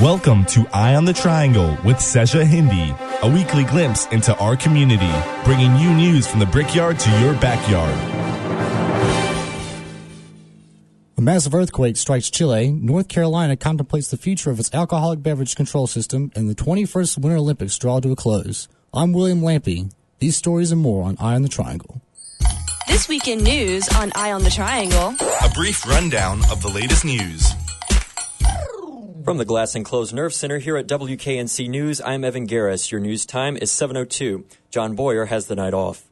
Welcome to Eye on the Triangle with Seja Hindi, a weekly glimpse into our community, bringing you news from the brickyard to your backyard. A massive earthquake strikes Chile. North Carolina contemplates the future of its alcoholic beverage control system, and the 21st Winter Olympics draw to a close. I'm William Lampy. These stories and more on Eye on the Triangle. This weekend news on Eye on the Triangle. A brief rundown of the latest news. From the Glass Enclosed Nerve Center here at WKNC News, I'm Evan Garris. Your news time is 7.02. John Boyer has the night off.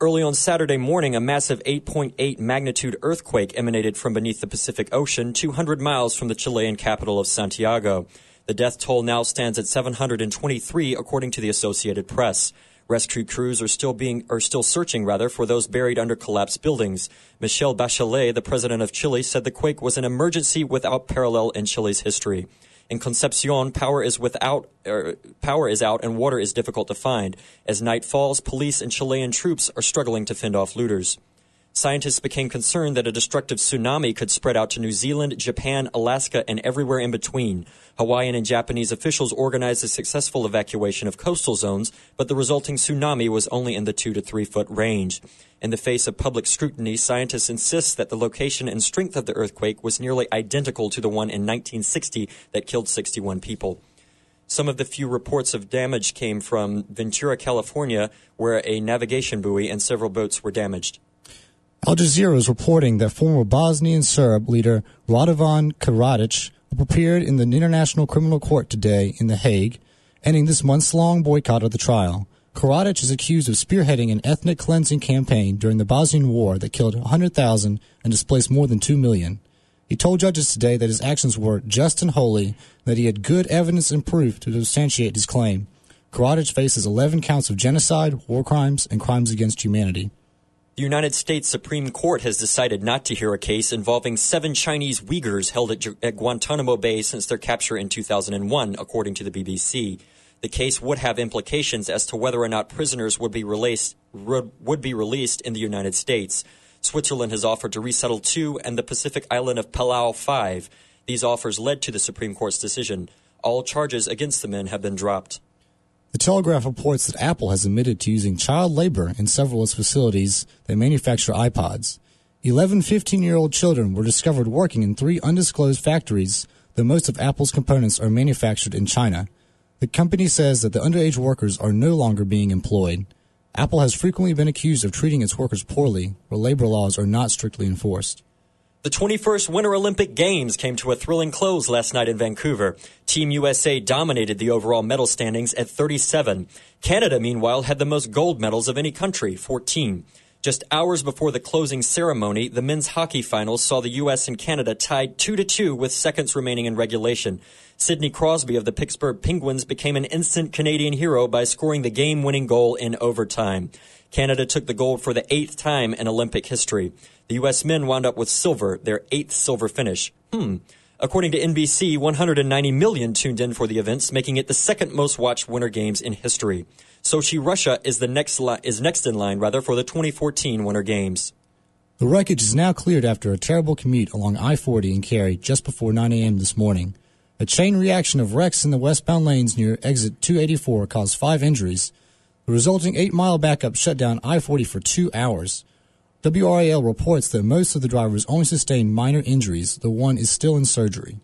Early on Saturday morning, a massive 8.8 magnitude earthquake emanated from beneath the Pacific Ocean, 200 miles from the Chilean capital of Santiago. The death toll now stands at 723, according to the Associated Press. Rescue crews are still being are still searching rather for those buried under collapsed buildings. Michelle Bachelet, the president of Chile, said the quake was an emergency without parallel in Chile's history. In Concepcion, power is without er, power is out and water is difficult to find. As night falls, police and Chilean troops are struggling to fend off looters. Scientists became concerned that a destructive tsunami could spread out to New Zealand, Japan, Alaska, and everywhere in between. Hawaiian and Japanese officials organized a successful evacuation of coastal zones, but the resulting tsunami was only in the two to three foot range. In the face of public scrutiny, scientists insist that the location and strength of the earthquake was nearly identical to the one in 1960 that killed 61 people. Some of the few reports of damage came from Ventura, California, where a navigation buoy and several boats were damaged. Al Jazeera is reporting that former Bosnian Serb leader Radovan Karadzic appeared in the International Criminal Court today in The Hague, ending this month's long boycott of the trial. Karadzic is accused of spearheading an ethnic cleansing campaign during the Bosnian War that killed 100,000 and displaced more than 2 million. He told judges today that his actions were just and holy, that he had good evidence and proof to substantiate his claim. Karadzic faces 11 counts of genocide, war crimes, and crimes against humanity. The United States Supreme Court has decided not to hear a case involving seven Chinese Uyghurs held at, at, Guantanamo Bay since their capture in 2001, according to the BBC. The case would have implications as to whether or not prisoners would be released would be released in the United States. Switzerland has offered to resettle two and the Pacific island of Palau five. These offers led to the Supreme Court's decision. All charges against the men have been dropped. The Telegraph reports that Apple has admitted to using child labor in several of its facilities that manufacture iPods. 11 15 year old children were discovered working in three undisclosed factories, though most of Apple's components are manufactured in China. The company says that the underage workers are no longer being employed. Apple has frequently been accused of treating its workers poorly, where labor laws are not strictly enforced. The 21st Winter Olympic Games came to a thrilling close last night in Vancouver. Team USA dominated the overall medal standings at 37. Canada, meanwhile, had the most gold medals of any country, 14. Just hours before the closing ceremony, the men's hockey finals saw the U.S. and Canada tied 2 to 2 with seconds remaining in regulation. Sidney Crosby of the Pittsburgh Penguins became an instant Canadian hero by scoring the game winning goal in overtime. Canada took the gold for the eighth time in Olympic history. The U.S. men wound up with silver, their eighth silver finish. Hmm. According to NBC, 190 million tuned in for the events, making it the second most watched Winter Games in history. Sochi, Russia is the next li- is next in line rather for the 2014 Winter Games. The wreckage is now cleared after a terrible commute along I-40 in Cary just before 9 a.m. this morning. A chain reaction of wrecks in the westbound lanes near exit 284 caused five injuries. The resulting eight-mile backup shut down I-40 for two hours. WRAL reports that most of the drivers only sustained minor injuries, the one is still in surgery.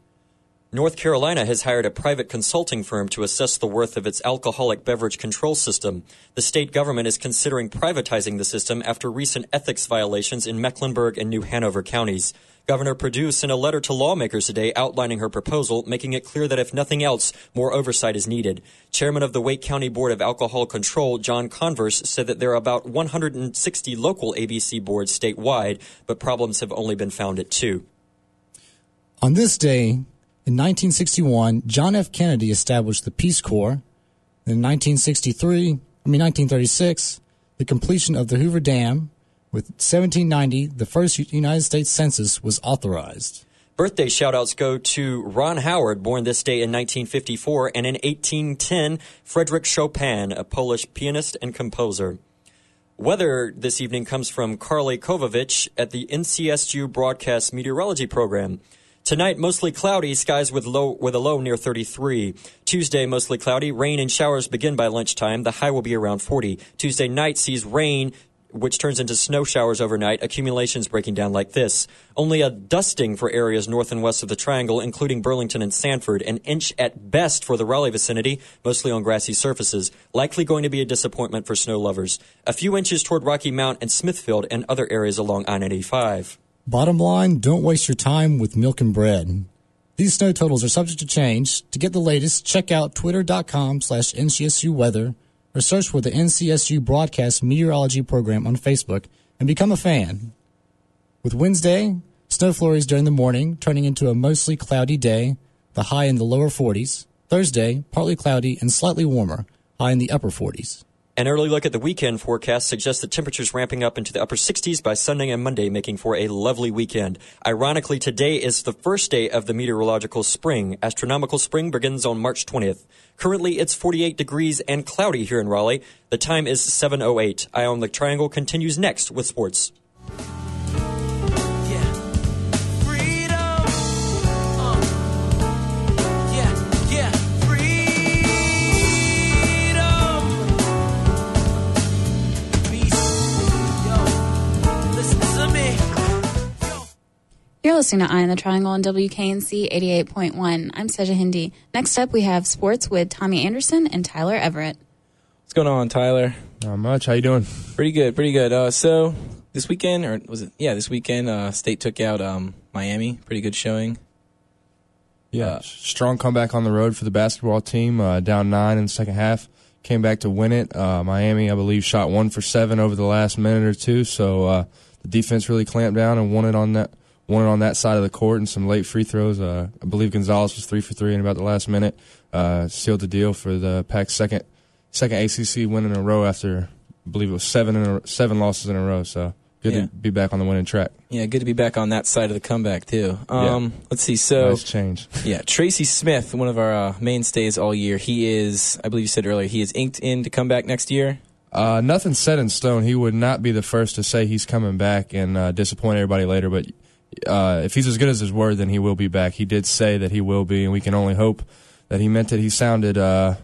North Carolina has hired a private consulting firm to assess the worth of its alcoholic beverage control system. The state government is considering privatizing the system after recent ethics violations in Mecklenburg and New Hanover counties. Governor Perdue sent a letter to lawmakers today outlining her proposal, making it clear that if nothing else, more oversight is needed. Chairman of the Wake County Board of Alcohol Control, John Converse, said that there are about 160 local ABC boards statewide, but problems have only been found at two. On this day, in 1961, John F. Kennedy established the Peace Corps. In 1963, I mean 1936, the completion of the Hoover Dam, with 1790, the first United States Census was authorized. Birthday shoutouts go to Ron Howard, born this day in 1954, and in 1810, Frederick Chopin, a Polish pianist and composer. Weather this evening comes from Carly Kovovich at the NCSU Broadcast Meteorology Program. Tonight, mostly cloudy, skies with low with a low near 33. Tuesday, mostly cloudy, rain and showers begin by lunchtime. The high will be around 40. Tuesday night sees rain which turns into snow showers overnight, accumulations breaking down like this. Only a dusting for areas north and west of the triangle, including Burlington and Sanford. An inch at best for the Raleigh vicinity, mostly on grassy surfaces. Likely going to be a disappointment for snow lovers. A few inches toward Rocky Mount and Smithfield and other areas along I 95. Bottom line, don't waste your time with milk and bread. These snow totals are subject to change. To get the latest, check out twitter.com slash NCSU weather or search for the NCSU Broadcast Meteorology Program on Facebook and become a fan. With Wednesday, snow flurries during the morning, turning into a mostly cloudy day, the high in the lower 40s. Thursday, partly cloudy and slightly warmer, high in the upper 40s. An early look at the weekend forecast suggests that temperatures ramping up into the upper 60s by Sunday and Monday, making for a lovely weekend. Ironically, today is the first day of the meteorological spring. Astronomical spring begins on March 20th. Currently, it's 48 degrees and cloudy here in Raleigh. The time is 7.08. Eye on the Triangle continues next with sports. You're listening to Eye on the Triangle on WKNC 88.1. I'm Seja Hindi. Next up, we have sports with Tommy Anderson and Tyler Everett. What's going on, Tyler? Not much. How you doing? Pretty good, pretty good. Uh, so this weekend, or was it? Yeah, this weekend, uh, State took out um, Miami. Pretty good showing. Yeah, Uh, strong comeback on the road for the basketball team. Uh, down nine in the second half, came back to win it. Uh, Miami, I believe, shot one for seven over the last minute or two. So uh, the defense really clamped down and won it on that won it on that side of the court and some late free throws. Uh, I believe Gonzalez was three for three in about the last minute. Uh, sealed the deal for the Pac's second second ACC win in a row after I believe it was seven in a, seven losses in a row. So good Yeah. to be back on the winning track. Yeah, good to be back on that side of the comeback too. Um, Let's see. So nice change. yeah, Tracy Smith, one of our uh, mainstays all year. He is, I believe you said earlier, he is inked in to come back next year. Uh, nothing's set in stone. He would not be the first to say he's coming back and uh, disappoint everybody later. But uh, if he's as good as his word, then he will be back. He did say that he will be, and we can only hope that he meant it. He sounded uh,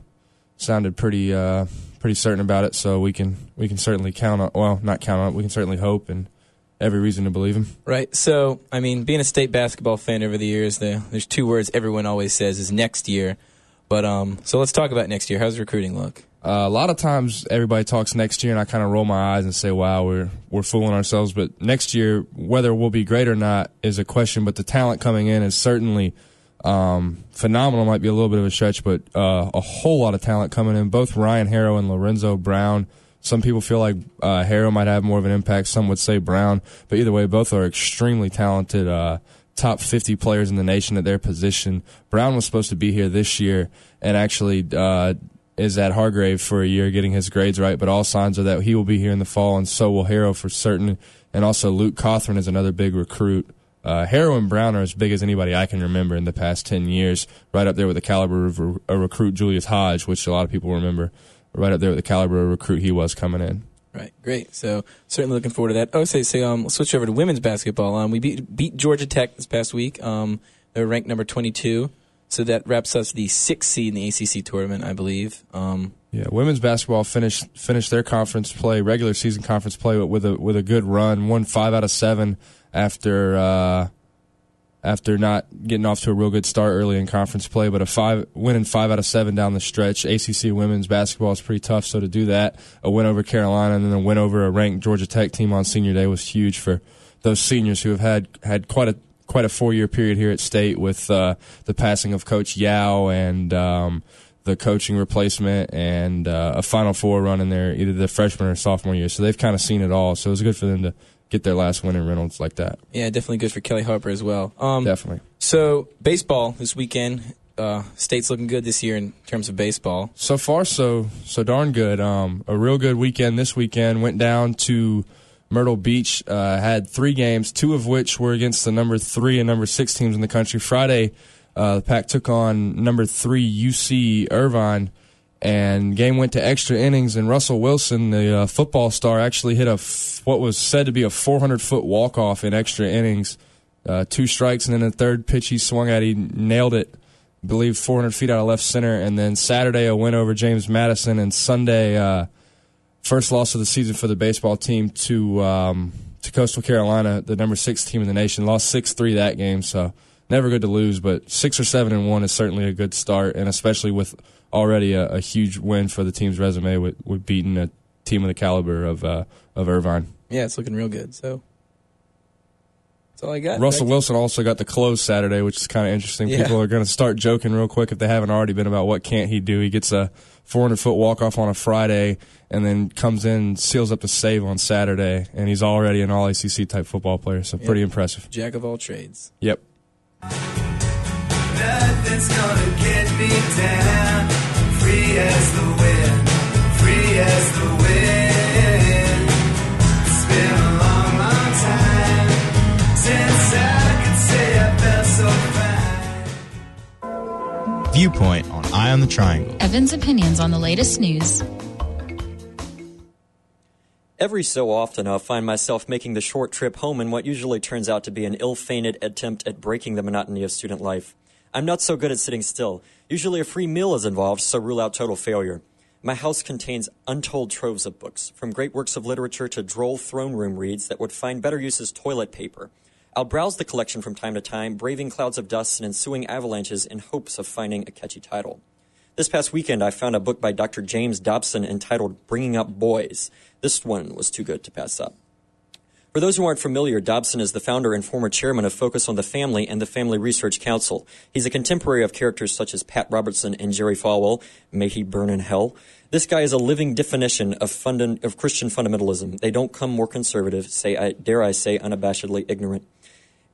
sounded pretty uh, pretty certain about it. So we can we can certainly count on. Well, not count on. We can certainly hope and every reason to believe him. Right. So, I mean, being a state basketball fan over the years, the, there's two words everyone always says is next year. But um, so let's talk about next year. How's recruiting look? Uh, a lot of times everybody talks next year, and I kind of roll my eyes and say, "Wow, we're we're fooling ourselves." But next year, whether we'll be great or not is a question. But the talent coming in is certainly um, phenomenal. Might be a little bit of a stretch, but uh, a whole lot of talent coming in. Both Ryan Harrow and Lorenzo Brown. Some people feel like uh, Harrow might have more of an impact. Some would say Brown, but either way, both are extremely talented. Uh, top 50 players in the nation at their position. Brown was supposed to be here this year and actually uh, is at Hargrave for a year getting his grades right, but all signs are that he will be here in the fall, and so will Harrow for certain. And also, Luke Cothran is another big recruit. Uh, Harrow and Brown are as big as anybody I can remember in the past 10 years, right up there with the caliber of a recruit Julius Hodge, which a lot of people remember, right up there with the caliber of recruit he was coming in. Right, great. So certainly looking forward to that. Oh, say, say, um, switch over to women's basketball. Um, we beat beat Georgia Tech this past week. Um, they're ranked number 22, so that wraps us the sixth seed in the ACC tournament, I believe. Um, Yeah, women's basketball finished finished their conference play, regular season conference play with a with a good run. Won five out of seven after uh, after not getting off to a real good start early in conference play, but a five winning five out of seven down the stretch. ACC women's basketball is pretty tough, so to do that, a win over Carolina and then a win over a ranked Georgia Tech team on senior day was huge for those seniors who have had had quite a quite a four year period here at state with uh, the passing of Coach Yow and. Um, the coaching replacement and uh, a Final Four run in there, either the freshman or sophomore year. So they've kind of seen it all. So it was good for them to get their last win in Reynolds like that. yeah, definitely good for Kellie Harper as well. Um, Definitely. So baseball this weekend. Uh, state's looking good this year in terms of baseball. So far, so so darn good. Um, a real good weekend this weekend. Went down to Myrtle Beach. Uh, had three games, two of which were against the number three and number six teams in the country. Friday, uh, the Pack took on number three UC Irvine, and game went to extra innings. And Russell Wilson, the uh, football star, actually hit a f- what was said to be a 400 foot walk off in extra innings. uh, two strikes, and then the third pitch he swung at, he nailed it. I believe 400 feet out of left center, and then Saturday a win over James Madison, and Sunday uh, first loss of the season for the baseball team to um, to Coastal Carolina, the number six team in the nation. Lost six three that game, so never good to lose, but six or seven and one is certainly a good start, and especially with already a, a huge win for the team's resume with, with beating a team of the caliber of uh, of Irvine. Yeah, it's looking real good. So that's all I got. Russell Wilson also got the close Saturday, which is kind of interesting. Yeah. People are going to start joking real quick if they haven't already been about what can't he do. He gets a 400 foot walk off on a Friday, and then comes in, seals up the save on Saturday, and he's already an All ACC type football player. So pretty impressive. Jack of all trades. Yep. Nothing's gonna get me down. Free as the wind, free as the wind. Viewpoint on Eye on the Triangle. Evan's opinions on the latest news. Every so often, I'll find myself making the short trip home in what usually turns out to be an ill fated attempt at breaking the monotony of student life. I'm not so good at sitting still. Usually, a free meal is involved, so rule out total failure. My house contains untold troves of books, from great works of literature to droll throne room reads that would find better use as toilet paper. I'll browse the collection from time to time, braving clouds of dust and ensuing avalanches in hopes of finding a catchy title. This past weekend, I found a book by Dr. James Dobson entitled Bringing Up Boys. This one was too good to pass up. For those who aren't familiar, Dobson is the founder and former chairman of Focus on the Family and the Family Research Council. He's a contemporary of characters such as Pat Robertson and Jerry Falwell. May he burn in hell. This guy is a living definition of, fundin- of Christian fundamentalism. They don't come more conservative, say, I, dare I say, unabashedly ignorant.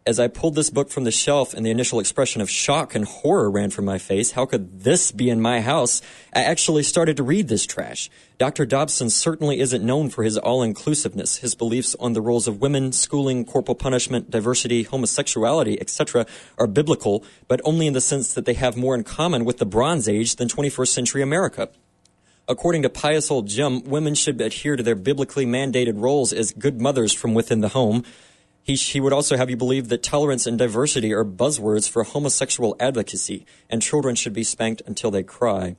As I pulled this book from the shelf and the initial expression of shock and horror ran from my face, how could this be in my house? I actually started to read this trash. Dr. Dobson certainly isn't known for his all inclusiveness. His beliefs on the roles of women, schooling, corporal punishment, diversity, homosexuality, etc., are biblical, but only in the sense that they have more in common with the Bronze Age than 21st century America. According to pious old Jim, women should adhere to their biblically mandated roles as good mothers from within the home. He, he would also have you believe that tolerance and diversity are buzzwords for homosexual advocacy, and children should be spanked until they cry.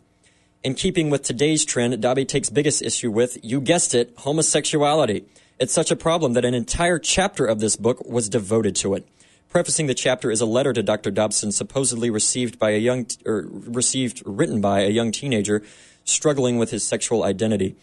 In keeping with today's trend, Dobby takes biggest issue with, you guessed it, homosexuality. It's such a problem that an entire chapter of this book was devoted to it. Prefacing the chapter is a letter to Dr. Dobson supposedly received by a young, or received, written by a young teenager struggling with his sexual identity.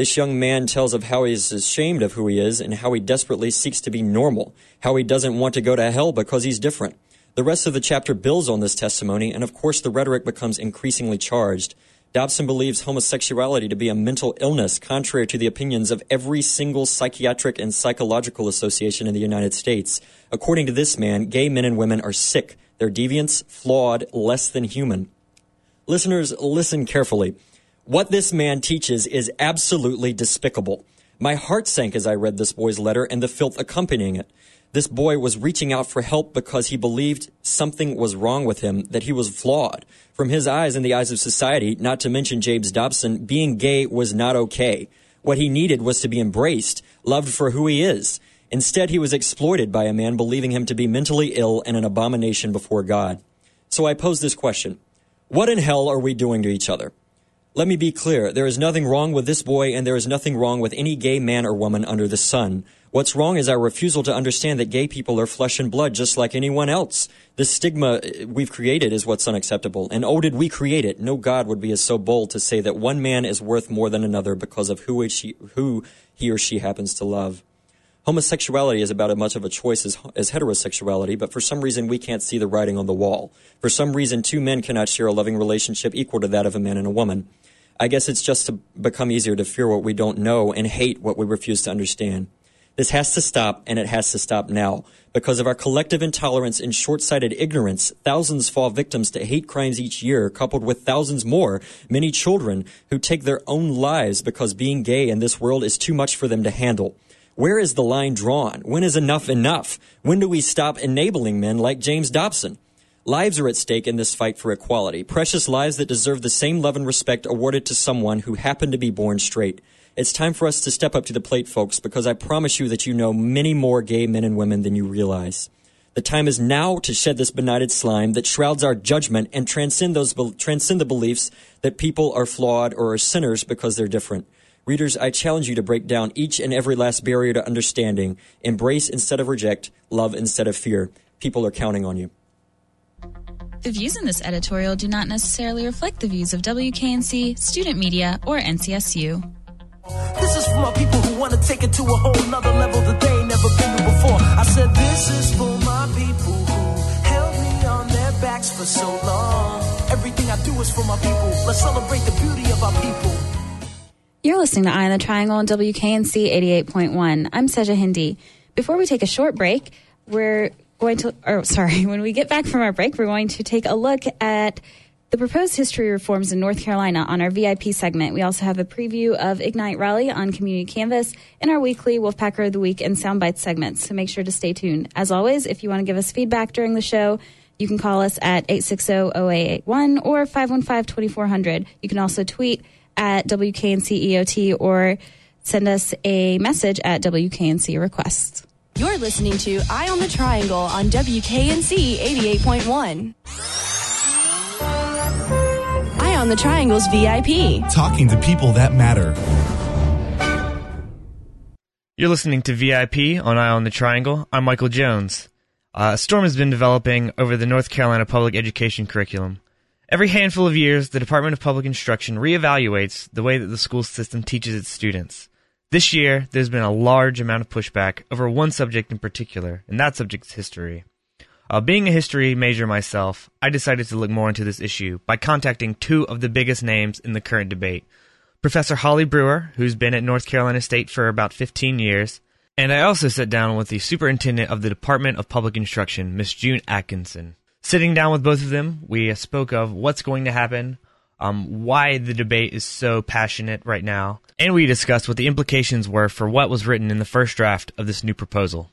This young man tells of how he is ashamed of who he is and how he desperately seeks to be normal, how he doesn't want to go to hell because he's different. The rest of the chapter builds on this testimony, and of course the rhetoric becomes increasingly charged. Dobson believes homosexuality to be a mental illness, contrary to the opinions of every single psychiatric and psychological association in the United States. According to this man, gay men and women are sick. They're deviants, flawed, less than human. Listeners, listen carefully. What this man teaches is absolutely despicable. My heart sank as I read this boy's letter and the filth accompanying it. This boy was reaching out for help because he believed something was wrong with him, that he was flawed. From his eyes and the eyes of society, not to mention James Dobson, being gay was not okay. What he needed was to be embraced, loved for who he is. Instead, he was exploited by a man believing him to be mentally ill and an abomination before God. So I pose this question. What in hell are we doing to each other? Let me be clear. There is nothing wrong with this boy, and there is nothing wrong with any gay man or woman under the sun. What's wrong is our refusal to understand that gay people are flesh and blood just like anyone else. The stigma uh, we've created is what's unacceptable. And oh, did we create it? No God would be as so bold to say that one man is worth more than another because of who, she, who he or she happens to love. Homosexuality is about as much of a choice as, as heterosexuality, but for some reason we can't see the writing on the wall. For some reason, two men cannot share a loving relationship equal to that of a man and a woman. I guess it's just to become easier to fear what we don't know and hate what we refuse to understand. This has to stop, and it has to stop now. Because of our collective intolerance and short-sighted ignorance, thousands fall victims to hate crimes each year, coupled with thousands more, many children, who take their own lives because being gay in this world is too much for them to handle. Where is the line drawn? When is enough enough? When do we stop enabling men like James Dobson? Lives are at stake in this fight for equality, precious lives that deserve the same love and respect awarded to someone who happened to be born straight. It's time for us to step up to the plate, folks, because I promise you that you know many more gay men and women than you realize. The time is now to shed this benighted slime that shrouds our judgment and transcend those transcend the beliefs that people are flawed or are sinners because they're different. Readers, I challenge you to break down each and every last barrier to understanding, embrace instead of reject, love instead of fear. People are counting on you. The views in this editorial do not necessarily reflect the views of WKNC, student media, or NCSU. This is for my people who want to take it to a whole nother level that they ain't never been to before. I said, This is for my people who held me on their backs for so long. Everything I do is for my people. Let's celebrate the beauty of our people. You're listening to Eye on the Triangle on WKNC 88.1. I'm Seja Hindi. Before we take a short break, we're going to, or sorry, when we get back from our break, we're going to take a look at the proposed history reforms in North Carolina on our VIP segment. We also have a preview of Ignite Rally on Community Canvas and our weekly Wolfpacker of the Week and Soundbites segments. So make sure to stay tuned. As always, if you want to give us feedback during the show, you can call us at 860-0881 or 515-2400. You can also tweet at WKNCEOT or send us a message at WKNC requests. You're listening to Eye on the Triangle on WKNC 88.1. Eye on the Triangle's VIP. Talking to people that matter. You're listening to VIP on Eye on the Triangle. I'm Michael Jones. Uh, a storm has been developing over the North Carolina public education curriculum. Every handful of years, the Department of Public Instruction reevaluates the way that the school system teaches its students. This year, there's been a large amount of pushback over one subject in particular, and that subject's history. Uh, being a history major myself, I decided to look more into this issue by contacting two of the biggest names in the current debate Professor Holly Brewer, who's been at North Carolina State for about 15 years, and I also sat down with the superintendent of the Department of Public Instruction, Miss June Atkinson. Sitting down with both of them, we spoke of what's going to happen, um, why the debate is so passionate right now, and we discussed what the implications were for what was written in the first draft of this new proposal.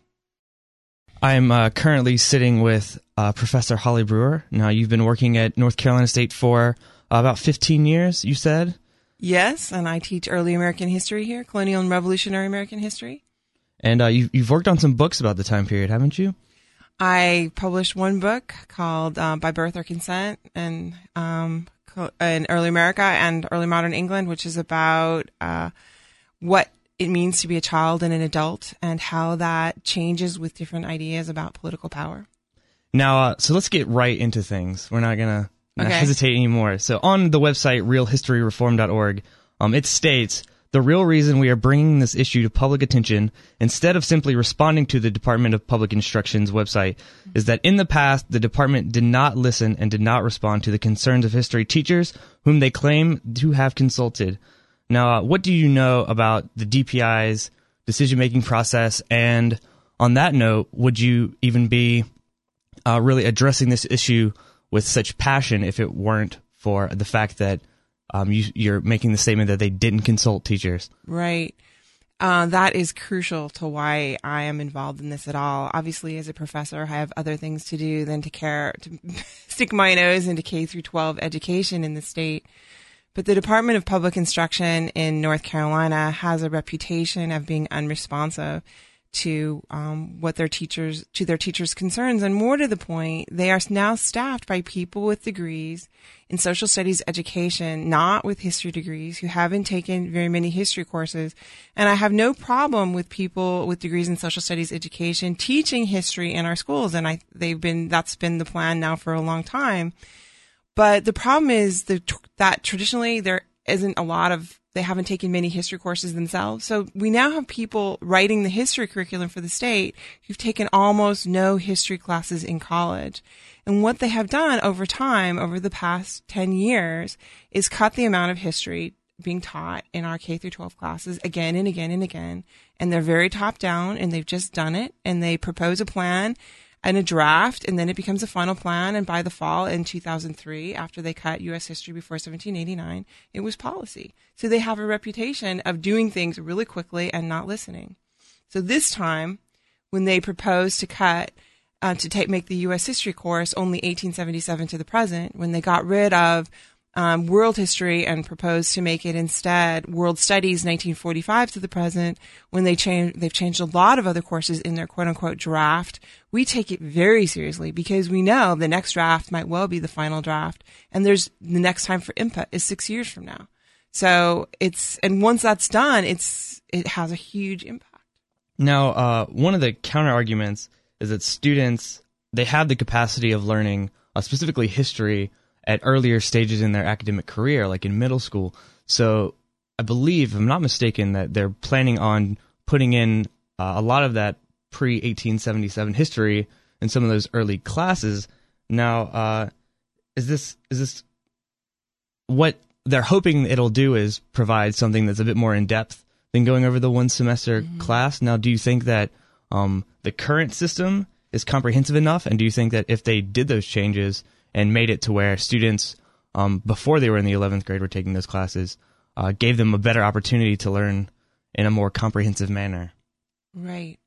I'm uh, currently sitting with uh, Professor Holly Brewer. Now, you've been working at North Carolina State for uh, about 15 years, you said? Yes, and I teach early American history here, colonial and revolutionary American history. And uh, you've, you've worked on some books about the time period, haven't you? I published one book called uh, By Birth or Consent and um, co- in early America and early modern England, which is about uh, what it means to be a child and an adult and how that changes with different ideas about political power. Now, uh, so let's get right into things. We're not gonna Okay. hesitate anymore. So on the website realhistoryreform.org, um, it states the real reason we are bringing this issue to public attention instead of simply responding to the Department of Public Instruction's website is that in the past the department did not listen and did not respond to the concerns of history teachers whom they claim to have consulted. Now, uh, what do you know about the DPI's decision making process? And on that note, would you even be uh, really addressing this issue with such passion if it weren't for the fact that um, you, you're making the statement that they didn't consult teachers? Right. Uh, that is crucial to why I am involved in this at all. Obviously, as a professor, I have other things to do than to care to stick my nose into K through 12 education in the state. But the Department of Public Instruction in North Carolina has a reputation of being unresponsive to um, what their teachers to their teachers' concerns, and more to the point, they are now staffed by people with degrees in social studies education, not with history degrees, who haven't taken very many history courses. And I have no problem with people with degrees in social studies education teaching history in our schools, and I they've been that's been the plan now for a long time. But the problem is the, that traditionally there isn't a lot of, they haven't taken many history courses themselves. So we now have people writing the history curriculum for the state who've taken almost no history classes in college. And what they have done over time, over the past 10 years, is cut the amount of history being taught in our K through 12 classes again and again and again. And they're very top down and they've just done it and they propose a plan and a draft and then it becomes a final plan. And by the fall in 2003, after they cut U.S. history before 1789, it was policy. So they have a reputation of doing things really quickly and not listening. So this time, when they proposed to cut uh, to take make the U.S. history course only 1877 to the present, when they got rid of um, world history and proposed to make it instead world studies 1945 to the present when they change they've changed a lot of other courses in their quote unquote draft. We take it very seriously because we know the next draft might well be the final draft and there's the next time for input is six years from now. So it's and once that's done it's it has a huge impact. Now, uh, one of the counter arguments is that students they have the capacity of learning, uh, specifically history, at earlier stages in their academic career, like in middle school. So, I believe, if I'm not mistaken, that they're planning on putting in uh, a lot of that pre 1877 history in some of those early classes. Now, uh, is this is this what they're hoping it'll do is provide something that's a bit more in depth than going over the one semester class. Now, do you think that um, the current system is comprehensive enough? And do you think that if they did those changes and made it to where students, um, before they were in the 11th grade, were taking those classes, uh, gave them a better opportunity to learn in a more comprehensive manner? Right.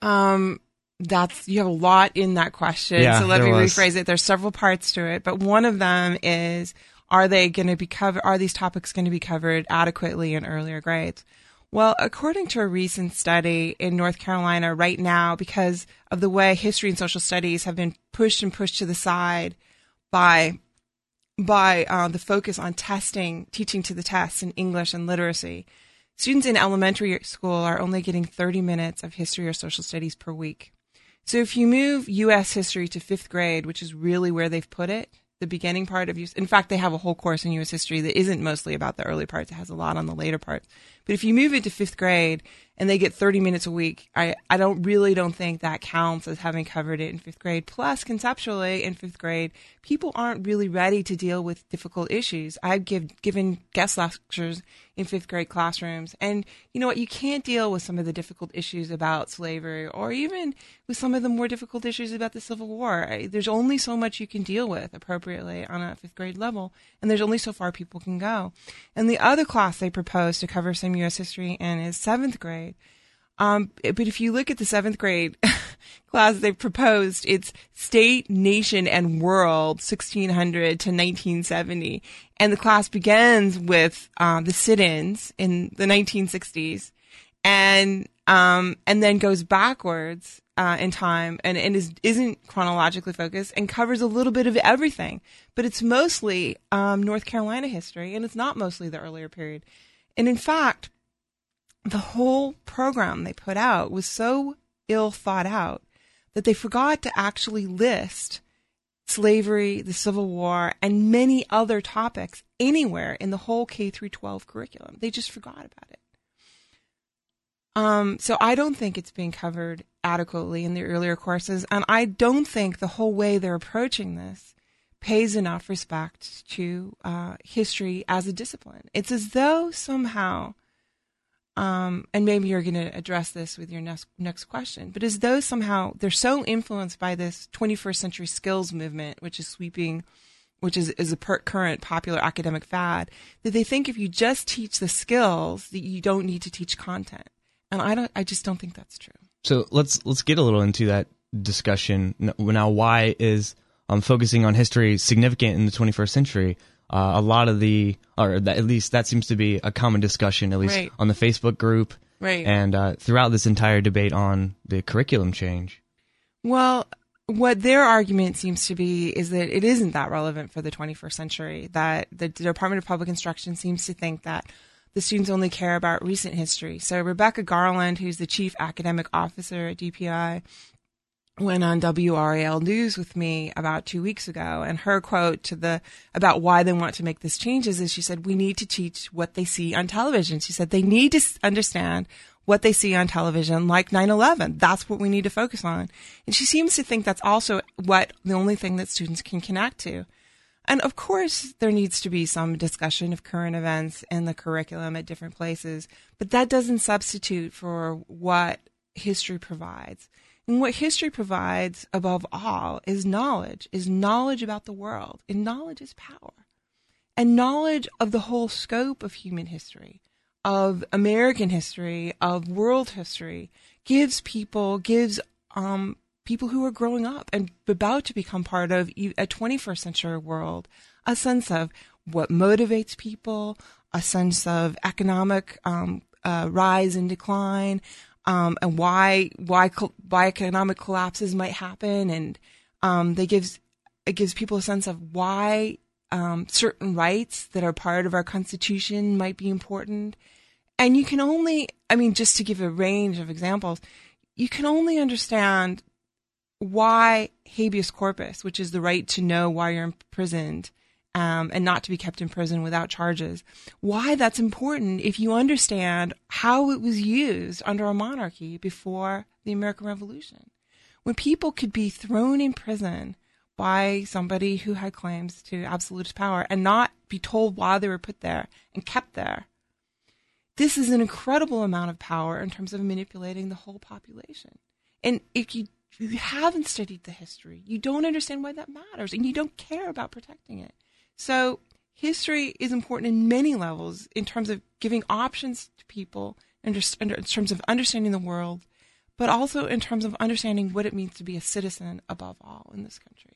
Um, that's you have a lot in that question. Yeah, so let me was. rephrase it. There's several parts to it, but one of them is are they going to be covered are these topics going to be covered adequately in earlier grades? Well, according to a recent study in North Carolina right now because of the way history and social studies have been pushed and pushed to the side by by uh, the focus on testing, teaching to the test in English and literacy. Students in elementary school are only getting 30 minutes of history or social studies per week. So if you move U.S. history to fifth grade, which is really where they've put it, the beginning part of U.S. In fact, they have a whole course in U.S. history that isn't mostly about the early parts. It has a lot on the later parts. But if you move it to fifth grade and they get 30 minutes a week, I, I don't really don't think that counts as having covered it in fifth grade. Plus, conceptually, in fifth grade, people aren't really ready to deal with difficult issues. I've give, given guest lectures in fifth grade classrooms, and you know what? You can't deal with some of the difficult issues about slavery, or even with some of the more difficult issues about the Civil War. There's only so much you can deal with appropriately on a fifth grade level, and there's only so far people can go. And the other class they propose to cover some U.S. history and is seventh grade. Um, but if you look at the seventh grade class they've proposed, it's state, nation, and world, 1600 to 1970. And the class begins with um, the sit-ins in the 1960s, and um, and then goes backwards uh, in time, and, and is isn't chronologically focused, and covers a little bit of everything. But it's mostly um, North Carolina history, and it's not mostly the earlier period. And in fact, the whole program they put out was so ill thought out that they forgot to actually list slavery, the Civil War, and many other topics anywhere in the whole K through 12 curriculum. They just forgot about it. Um, so I don't think it's being covered adequately in the earlier courses, and I don't think the whole way they're approaching this pays enough respect to uh, history as a discipline. It's as though somehow um, and maybe you're going to address this with your next next question, but as though somehow they're so influenced by this 21st century skills movement, which is sweeping, which is is a per- current popular academic fad, that they think if you just teach the skills, that you don't need to teach content. And I don't, I just don't think that's true. So let's let's get a little into that discussion now. Why is um, focusing on history significant in the 21st century? Uh, a lot of the, or that, at least that seems to be a common discussion, at least Right. on the Facebook group, Right. and uh, throughout this entire debate on the curriculum change. Well, what their argument seems to be is that it isn't that relevant for the 21st century. That the Department of Public Instruction seems to think that the students only care about recent history. So Rebecca Garland, who's the chief academic officer at DPI, went on WRAL News with me about two weeks ago, and her quote to the about why they want to make this changes is she said, "We need to teach what they see on television." She said they need to understand what they see on television, like 9/11. That's what we need to focus on, and she seems to think that's also what the only thing that students can connect to. And of course, there needs to be some discussion of current events in the curriculum at different places, but that doesn't substitute for what history provides. And what history provides above all is knowledge, is knowledge about the world. And knowledge is power. And knowledge of the whole scope of human history, of American history, of world history, gives people, gives um, people who are growing up and about to become part of a 21st century world a sense of what motivates people, a sense of economic um, uh, rise and decline, um, and why why why economic collapses might happen, and um, they gives it gives people a sense of why um, certain rights that are part of our constitution might be important. And you can only, I mean, just to give a range of examples, you can only understand why habeas corpus, which is the right to know why you're imprisoned um, and not to be kept in prison without charges, why that's important if you understand how it was used under a monarchy before the American Revolution. When people could be thrown in prison by somebody who had claims to absolute power and not be told why they were put there and kept there. This is an incredible amount of power in terms of manipulating the whole population. And if you, you haven't studied the history, you don't understand why that matters and you don't care about protecting it. So history is important in many levels in terms of giving options to people in terms of understanding the world, but also in terms of understanding what it means to be a citizen above all in this country.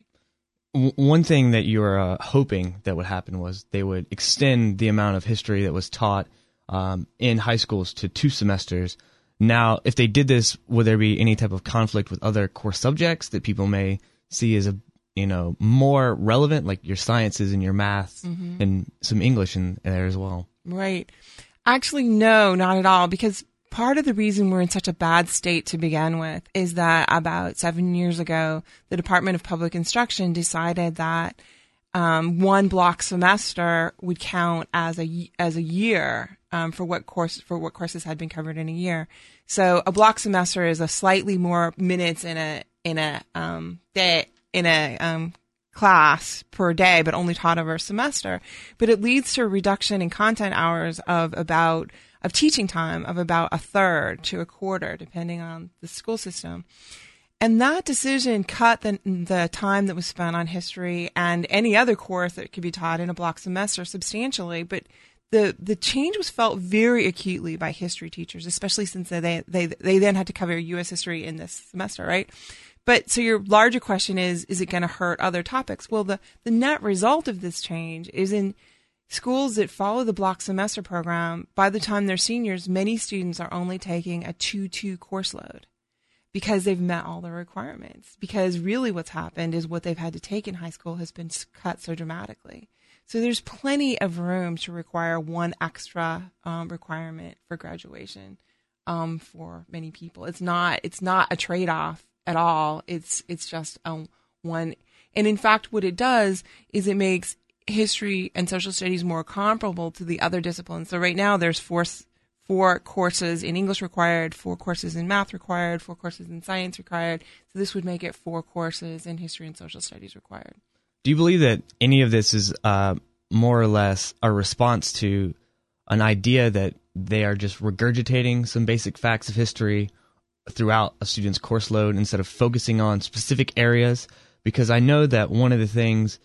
One thing that you were uh, hoping that would happen was they would extend the amount of history that was taught um, in high schools to two semesters. Now, if they did this, would there be any type of conflict with other core subjects that people may see as a you know more relevant, like your sciences and your maths Mhm. and some English in there as well? Right. Actually, no, not at all. Because part of the reason we're in such a bad state to begin with is that about seven years ago, the Department of Public Instruction decided that um, one block semester would count as a as a year um, for what course for what courses had been covered in a year. So a block semester is a slightly more minutes in a in a um, day in a um, class per day, but only taught over a semester. But it leads to a reduction in content hours of about of teaching time of about a third to a quarter, depending on the school system. And that decision cut the, the time that was spent on history and any other course that could be taught in a block semester substantially. But the, the change was felt very acutely by history teachers, especially since they, they, they then had to cover U.S. history in this semester, right? But so your larger question is, is it going to hurt other topics? Well, the, the net result of this change is in schools that follow the block semester program, by the time they're seniors, many students are only taking a 2-2 course load because they've met all the requirements. Because really what's happened is what they've had to take in high school has been cut so dramatically. So there's plenty of room to require one extra um, requirement for graduation um, for many people. It's not it's not a trade off at all. It's it's just um, one. And in fact, what it does is it makes history and social studies more comparable to the other disciplines. So right now there's four four courses in English required, four courses in math required, four courses in science required. So this would make it four courses in history and social studies required. Do you believe that any of this is uh, more or less a response to an idea that they are just regurgitating some basic facts of history throughout a student's course load instead of focusing on specific areas? Because I know that one of the things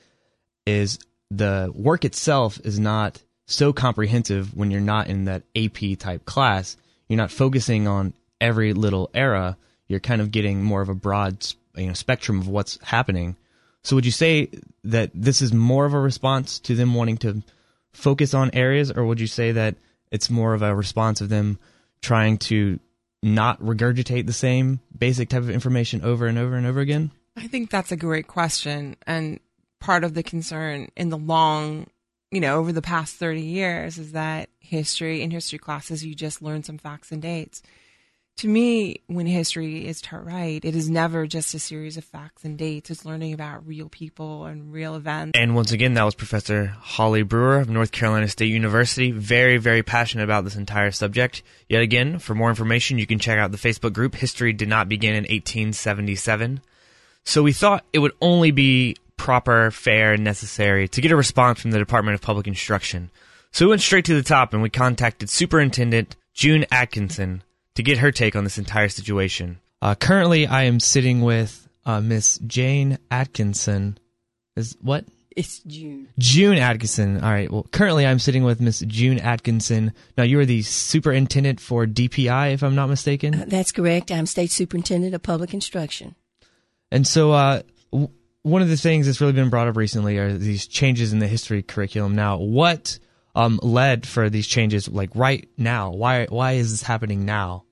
is the work itself is not so comprehensive when you're not in that AP type class. You're not focusing on every little era. You're kind of getting more of a broad you know, spectrum of what's happening. So would you say that this is more of a response to them wanting to focus on areas, or would you say that it's more of a response of them trying to not regurgitate the same basic type of information over and over and over again? I think that's a great question. And part of the concern in the long, you know, over the past 30 years is that history, in history classes, you just learn some facts and dates. To me, when history is taught right, it is never just a series of facts and dates. It's learning about real people and real events. And once again, that was Professor Holly Brewer of North Carolina State University. Very, very passionate about this entire subject. Yet again, for more information, you can check out the Facebook group History Did Not Begin in 1877. So we thought it would only be proper, fair, and necessary to get a response from the Department of Public Instruction. So we went straight to the top and we contacted Superintendent June Atkinson to get her take on this entire situation. Uh, currently, I am sitting with uh, Miss Jane Atkinson. Is what? It's June. June Atkinson. All right. Well, currently I'm sitting with Miss June Atkinson. Now you are the superintendent for DPI, if I'm not mistaken. That's correct. I'm State Superintendent of Public Instruction. And so, uh, w- one of the things that's really been brought up recently are these changes in the history curriculum. Now, what um, led for these changes, like right now? Why why is this happening now?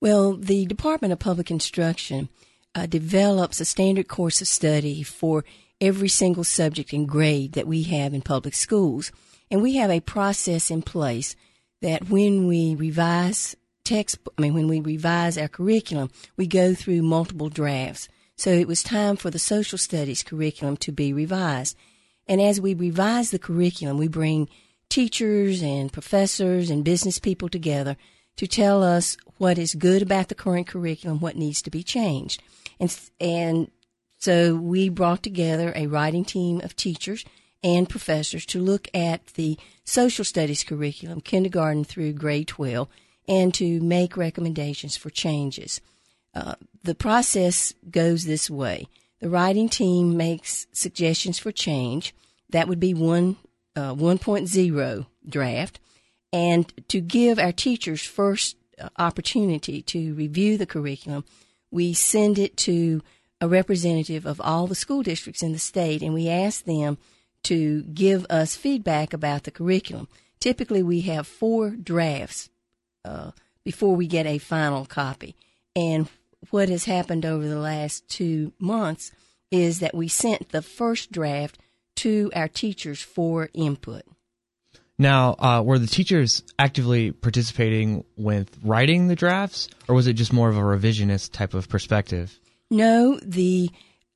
Well, the Department of Public Instruction uh, develops a standard course of study for every single subject and grade that we have in public schools. And we have a process in place that when we revise text, I mean, when we revise our curriculum, we go through multiple drafts. So it was time for the social studies curriculum to be revised. And as we revise the curriculum, we bring teachers and professors and business people together to tell us what is good about the current curriculum, what needs to be changed. And, and so we brought together a writing team of teachers and professors to look at the social studies curriculum, kindergarten through grade 12, and to make recommendations for changes. Uh, the process goes this way. The writing team makes suggestions for change. That would be one uh, 1.0 draft. And to give our teachers first uh, opportunity to review the curriculum, we send it to a representative of all the school districts in the state and we ask them to give us feedback about the curriculum. Typically, we have four drafts uh, before we get a final copy. And what has happened over the last two months is that we sent the first draft to our teachers for input. Now, uh, were the teachers actively participating with writing the drafts, or was it just more of a revisionist type of perspective? No, the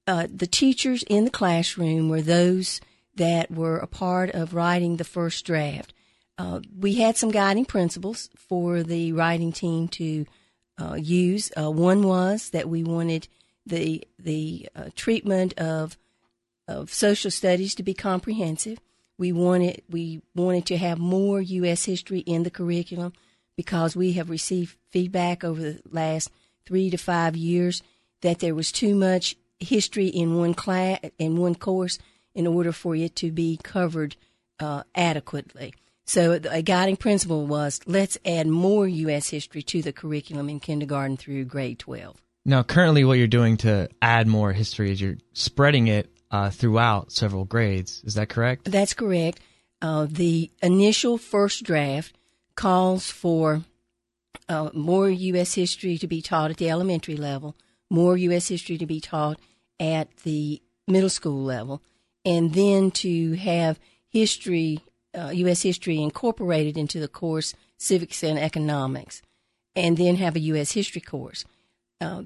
uh, the teachers in the classroom were those that were a part of writing the first draft. Uh, we had some guiding principles for the writing team to uh, use. Uh, one was that we wanted the the uh, treatment of of social studies to be comprehensive. We wanted we wanted to have more U.S. history in the curriculum because we have received feedback over the last three to five years that there was too much history in one class in one course in order for it to be covered uh, adequately. So a guiding principle was let's add more U.S. history to the curriculum in kindergarten through grade 12. Now, currently, what you're doing to add more history is you're spreading it uh, throughout several grades. Is that correct? That's correct. Uh, the initial first draft calls for uh, more U.S. history to be taught at the elementary level, more U.S. history to be taught at the middle school level, and then to have history, uh, U.S. history incorporated into the course civics and economics, and then have a U.S. history course. Uh,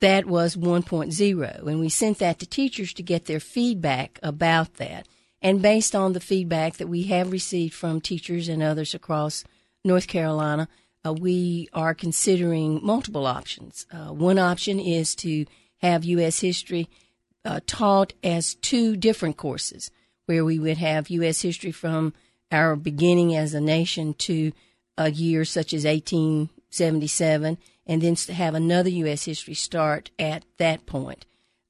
that was 1.0, and we sent that to teachers to get their feedback about that. And based on the feedback that we have received from teachers and others across North Carolina, uh, we are considering multiple options. Uh, one option is to have U.S. history uh, taught as two different courses, where we would have U.S. history from our beginning as a nation to a year such as 1877, and then have another U.S. history start at that point.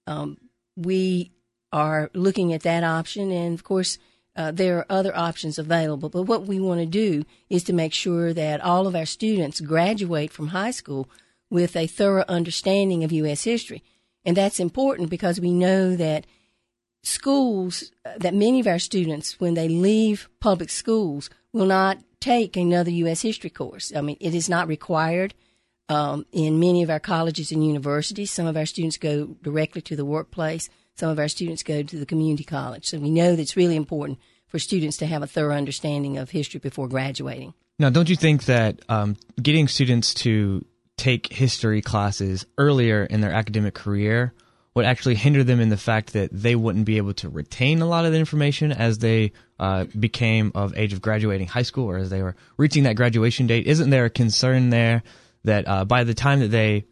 Um, we are looking at that option, and of course, uh, there are other options available. But what we want to do is to make sure that all of our students graduate from high school with a thorough understanding of U.S. history. And that's important because we know that schools, that many of our students, when they leave public schools, will not take another U.S. history course. I mean, it is not required um, in many of our colleges and universities. Some of our students go directly to the workplace. Some of our students go to the community college. So we know that it's really important for students to have a thorough understanding of history before graduating. Now, don't you think that um, getting students to take history classes earlier in their academic career would actually hinder them in the fact that they wouldn't be able to retain a lot of the information as they uh, became of age of graduating high school or as they were reaching that graduation date? Isn't there a concern there that uh, by the time that they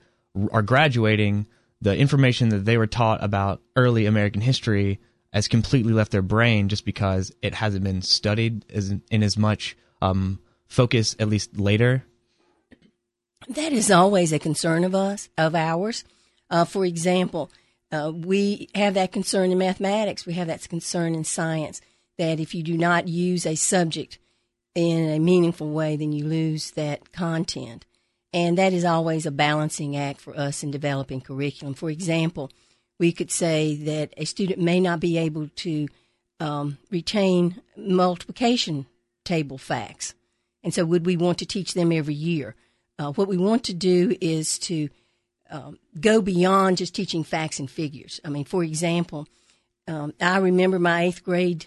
are graduating, the information that they were taught about early American history has completely left their brain just because it hasn't been studied as, in as much um, focus, at least later? That is always a concern of us, of ours. Uh, for example, uh, we have that concern in mathematics. We have that concern in science that if you do not use a subject in a meaningful way, then you lose that content. And that is always a balancing act for us in developing curriculum. For example, we could say that a student may not be able to um, retain multiplication table facts. And so, would we want to teach them every year? Uh, what we want to do is to um, go beyond just teaching facts and figures. I mean, for example, um, I remember my eighth grade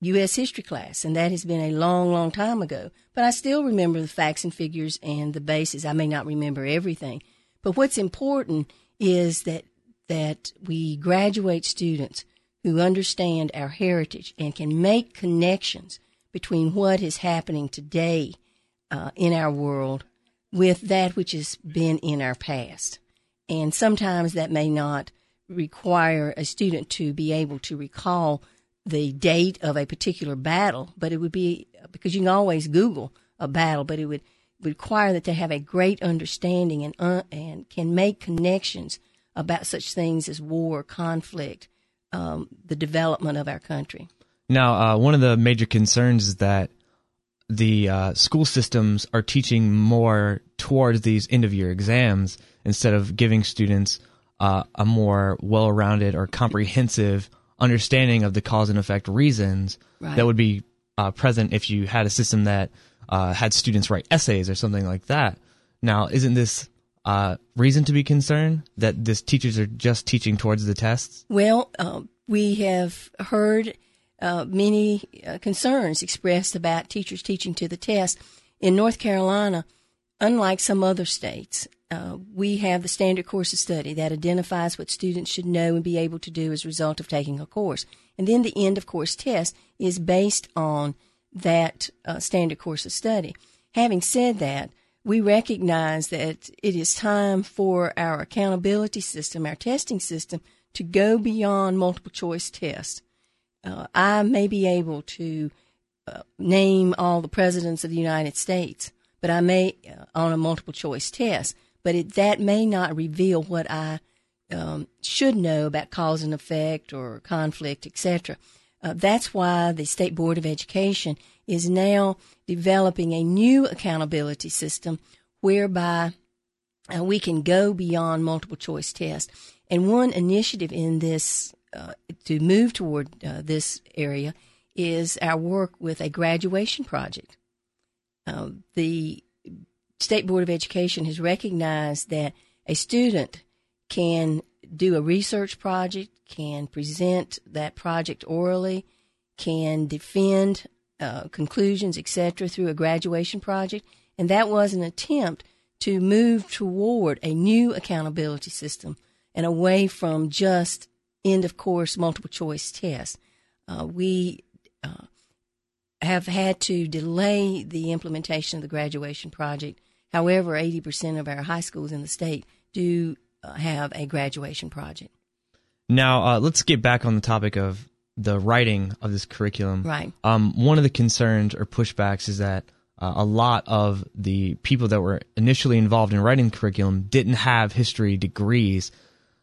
U.S. history class, and that has been a long, long time ago. But I still remember the facts and figures and the bases. I may not remember everything, but what's important is that that we graduate students who understand our heritage and can make connections between what is happening today uh, in our world with that which has been in our past. And sometimes that may not require a student to be able to recall the date of a particular battle, but it would be because you can always Google a battle, but it would require that they have a great understanding and uh, and can make connections about such things as war, conflict, um, the development of our country. Now, uh, one of the major concerns is that the uh, school systems are teaching more towards these end of year exams instead of giving students uh, a more well rounded or comprehensive understanding of the cause and effect reasons Right. that would be uh, present if you had a system that uh, had students write essays or something like that. Now, isn't this uh, reason to be concerned that this teachers are just teaching towards the tests? Well, uh, we have heard uh, many uh, concerns expressed about teachers teaching to the test. In North Carolina, unlike some other states, uh, we have the standard course of study that identifies what students should know and be able to do as a result of taking a course. And then the end of course test is based on that uh, standard course of study. Having said that, we recognize that it is time for our accountability system, our testing system, to go beyond multiple choice tests. Uh, I may be able to uh, name all the presidents of the United States, but I may uh, on a multiple choice test, but it, that may not reveal what I um, should know about cause and effect or conflict, etc. Uh, that's why the State Board of Education is now developing a new accountability system whereby uh, we can go beyond multiple choice tests. And one initiative in this uh, to move toward uh, this area is our work with a graduation project. Uh, the State Board of Education has recognized that a student can do a research project, can present that project orally, can defend uh, conclusions, etc., through a graduation project, and that was an attempt to move toward a new accountability system and away from just end of course multiple choice tests. Uh, we uh, have had to delay the implementation of the graduation project. However, 80% of our high schools in the state do uh, have a graduation project. Now, uh, let's get back on the topic of the writing of this curriculum. Right. Um, one of the concerns or pushbacks is that uh, a lot of the people that were initially involved in writing the curriculum didn't have history degrees.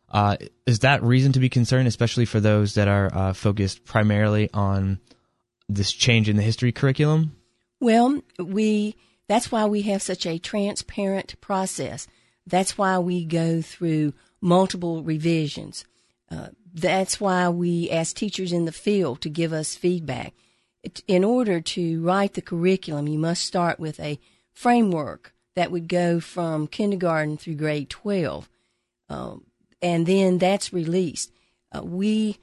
Uh, is that reason to be concerned, especially for those that are uh, focused primarily on this change in the history curriculum? Well, we that's why we have such a transparent process. That's why we go through multiple revisions. Uh, that's why we ask teachers in the field to give us feedback. It- In order to write the curriculum, you must start with a framework that would go from kindergarten through grade 12. Um, and then that's released. Uh, we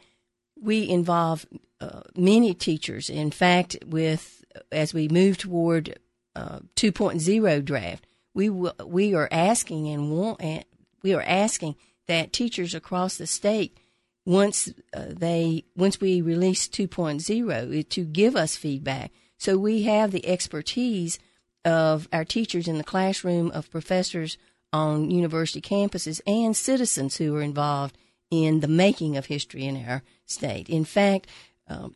we involve uh, many teachers. In fact, with as we move toward uh, 2.0 draft, we will, we are asking and want and we are asking that teachers across the state once uh, they once we release 2.0 to give us feedback. So we have the expertise of our teachers in the classroom of professors on university campuses and citizens who are involved in the making of history in our state. In fact um,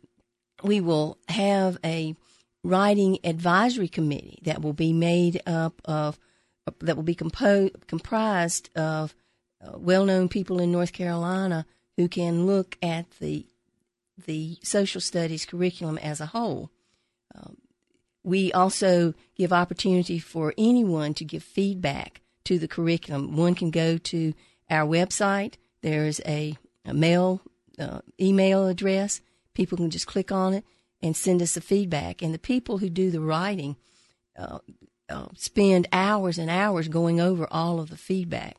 we will have a writing advisory committee that will be made up of that will be compo- comprised of uh, well-known people in North Carolina who can look at the the social studies curriculum as a whole. Um, we also give opportunity for anyone to give feedback to the curriculum. One can go to our website. There's a a mail uh, email address. People can just click on it and send us the feedback. And the people who do the writing uh, uh, spend hours and hours going over all of the feedback.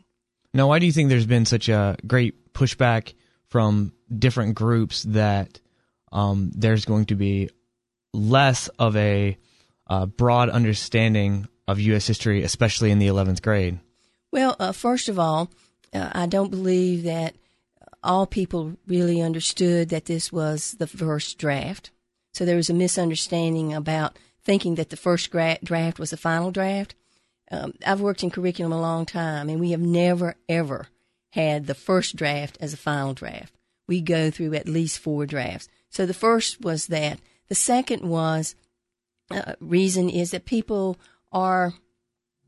Now, why do you think there's been such a great pushback from different groups that um, there's going to be less of a uh, broad understanding of U.S. history, especially in the 11th grade? Well, uh, first of all, uh, I don't believe that all people really understood that this was the first draft. So there was a misunderstanding about thinking that the first gra- draft was the final draft. Um, I've worked in curriculum a long time, and we have never, ever had the first draft as a final draft. We go through at least four drafts. So the first was that. The second was uh, reason is that people are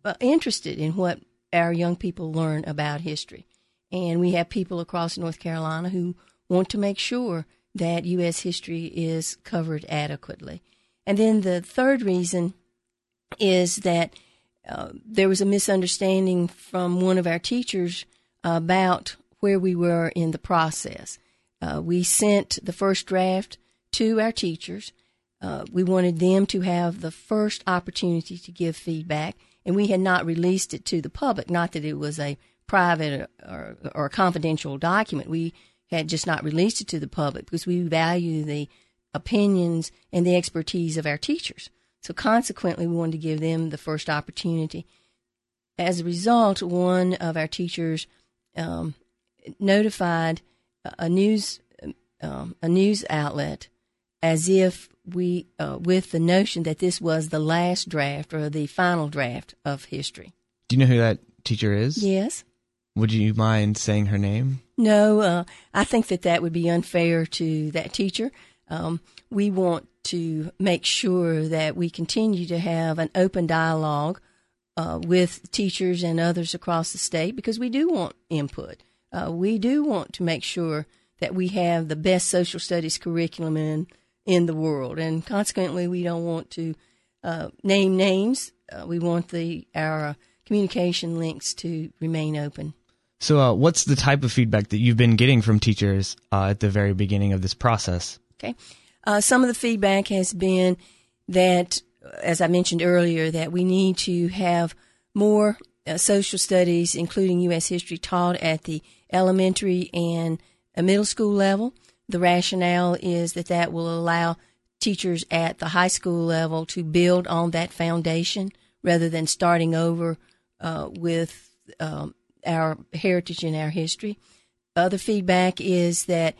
uh, interested in what our young people learn about history. And we have people across North Carolina who want to make sure that U.S. history is covered adequately. And then the third reason is that uh, there was a misunderstanding from one of our teachers about where we were in the process. Uh, we sent the first draft to our teachers. Uh, we wanted them to have the first opportunity to give feedback, and we had not released it to the public. Not that it was a private or, or, or a confidential document. We had just not released it to the public because we value the opinions and the expertise of our teachers. So consequently, we wanted to give them the first opportunity. As a result, one of our teachers um, notified a news um, a news outlet as if we uh, with the notion that this was the last draft or the final draft of history. Do you know who that teacher is? Yes. Would you mind saying her name? No, uh, I think that that would be unfair to that teacher. Um, we want to make sure that we continue to have an open dialogue uh, with teachers and others across the state because we do want input. Uh, we do want to make sure that we have the best social studies curriculum in in the world, and consequently, we don't want to uh, name names. Uh, we want the our communication links to remain open. So, uh, what's the type of feedback that you've been getting from teachers uh, at the very beginning of this process? Okay. Uh, some of the feedback has been that, as I mentioned earlier, that we need to have more uh, social studies, including U.S. history, taught at the elementary and uh, middle school level. The rationale is that that will allow teachers at the high school level to build on that foundation rather than starting over uh, with um, our heritage and our history. Other feedback is that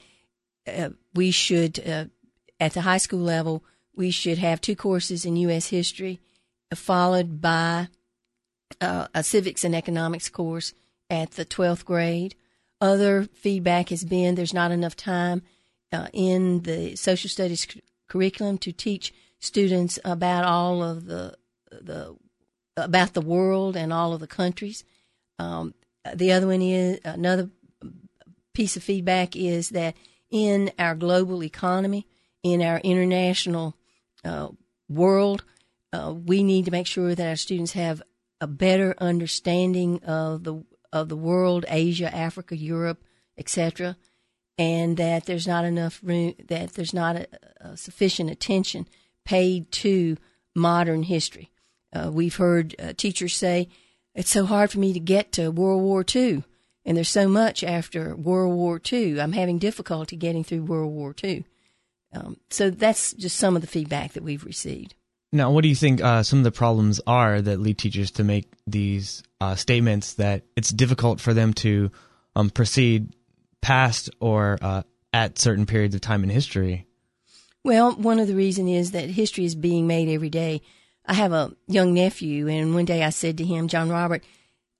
uh, we should, uh, at the high school level, we should have two courses in U.S. history, followed by uh, a civics and economics course at the 12th grade. Other feedback has been there's not enough time uh, in the social studies cu- curriculum to teach students about all of the the about the world and all of the countries. Um, the other one is another piece of feedback is that in our global economy, in our international uh, world, uh, we need to make sure that our students have a better understanding of the of the world, Asia, Africa, Europe, etc., and that there's not enough room, that there's not a, a sufficient attention paid to modern history. Uh, we've heard uh, teachers say, "It's so hard for me to get to World War II." And there's so much after World War II. I'm having difficulty getting through World War II. Um, so that's just some of the feedback that we've received. Now, what do you think uh, some of the problems are that lead teachers to make these uh, statements that it's difficult for them to um, proceed past or uh, at certain periods of time in history? Well, one of the reasons is that history is being made every day. I have a young nephew, and one day I said to him, John Robert,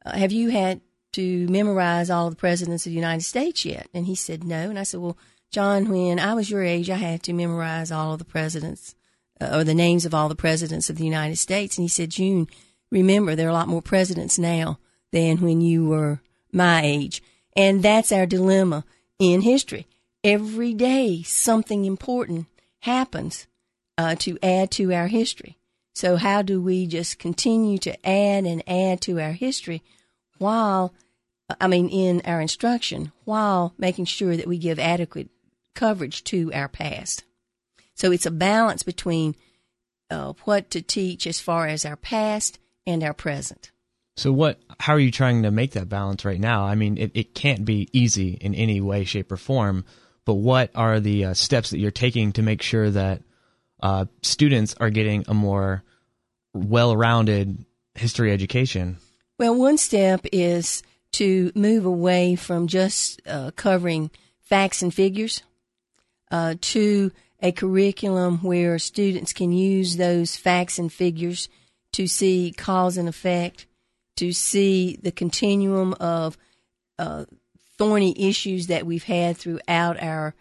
uh, have you had to memorize all the presidents of the United States yet? And he said, no. And I said, well, John, when I was your age, I had to memorize all of the presidents uh, or the names of all the presidents of the United States. And he said, June, remember, there are a lot more presidents now than when you were my age. And that's our dilemma in history. Every day, something important happens uh, to add to our history. So, how do we just continue to add and add to our history while I mean, in our instruction, while making sure that we give adequate coverage to our past. So it's a balance between uh, what to teach as far as our past and our present. So what? How are you trying to make that balance right now? I mean, it, it can't be easy in any way, shape, or form. But what are the uh, steps that you're taking to make sure that uh, students are getting a more well-rounded history education? Well, one step is to move away from just uh, covering facts and figures uh, to a curriculum where students can use those facts and figures to see cause and effect, to see the continuum of uh, thorny issues that we've had throughout our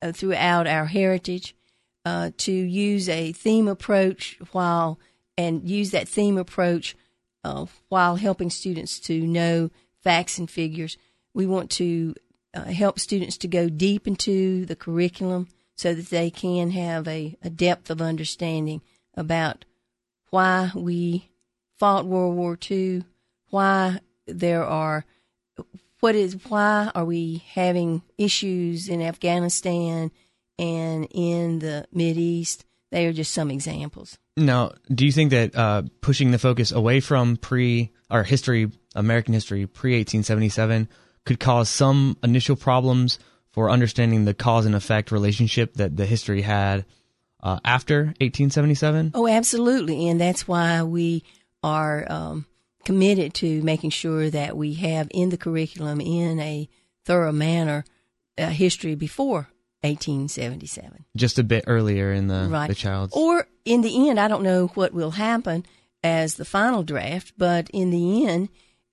uh, throughout our heritage, uh, to use a theme approach while and use that theme approach uh, while helping students to know facts and figures. We want to uh, help students to go deep into the curriculum so that they can have a, a depth of understanding about why we fought World War II, why there are what is why are we having issues in Afghanistan and in the Mid East? They are just some examples. Now, do you think that uh, pushing the focus away from pre or history, American history pre 1877, could cause some initial problems for understanding the cause and effect relationship that the history had uh, after 1877? Oh, absolutely, and that's why we are um, committed to making sure that we have in the curriculum in a thorough manner uh, history before 1877. Just a bit earlier in the right. the child's. Or in the end, I don't know what will happen as the final draft, but in the end,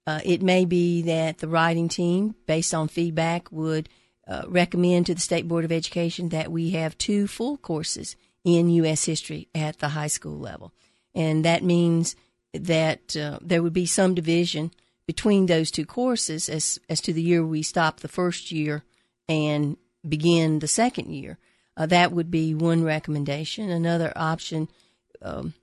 uh, it may be that the writing team, based on feedback, would uh, recommend to the State Board of Education that we have two full courses in U.S. history at the high school level. And that means that uh, there would be some division between those two courses as, as to the year we stop the first year and begin the second year. Uh, that would be one recommendation. Another option um,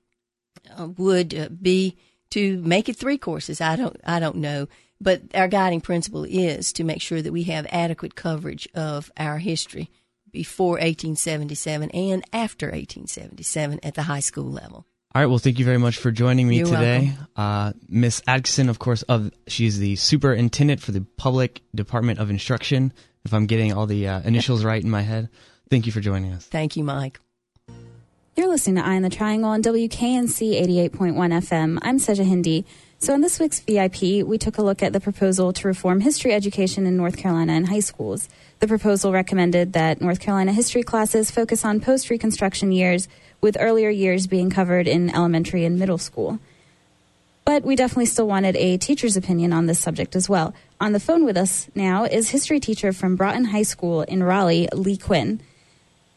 uh, would uh, be to make it three courses. I don't, I don't know, but our guiding principle is to make sure that we have adequate coverage of our history before 1877 and after 1877 at the high school level. All right. Well, thank you very much for joining me You're today, uh, Miss Atkinson. Of course, of she's the superintendent for the Public Department of Instruction. If I'm getting all the uh, initials right in my head, thank you for joining us. Thank you, Mike. You're listening to Eye on the Triangle on WKNC 88.1 FM. I'm Seja Hindi. So, in this week's VIP, we took a look at the proposal to reform history education in North Carolina in high schools. The proposal recommended that North Carolina history classes focus on post Reconstruction years, with earlier years being covered in elementary and middle school. But we definitely still wanted a teacher's opinion on this subject as well. On the phone with us now is history teacher from Broughton High School in Raleigh, Lee Quinn.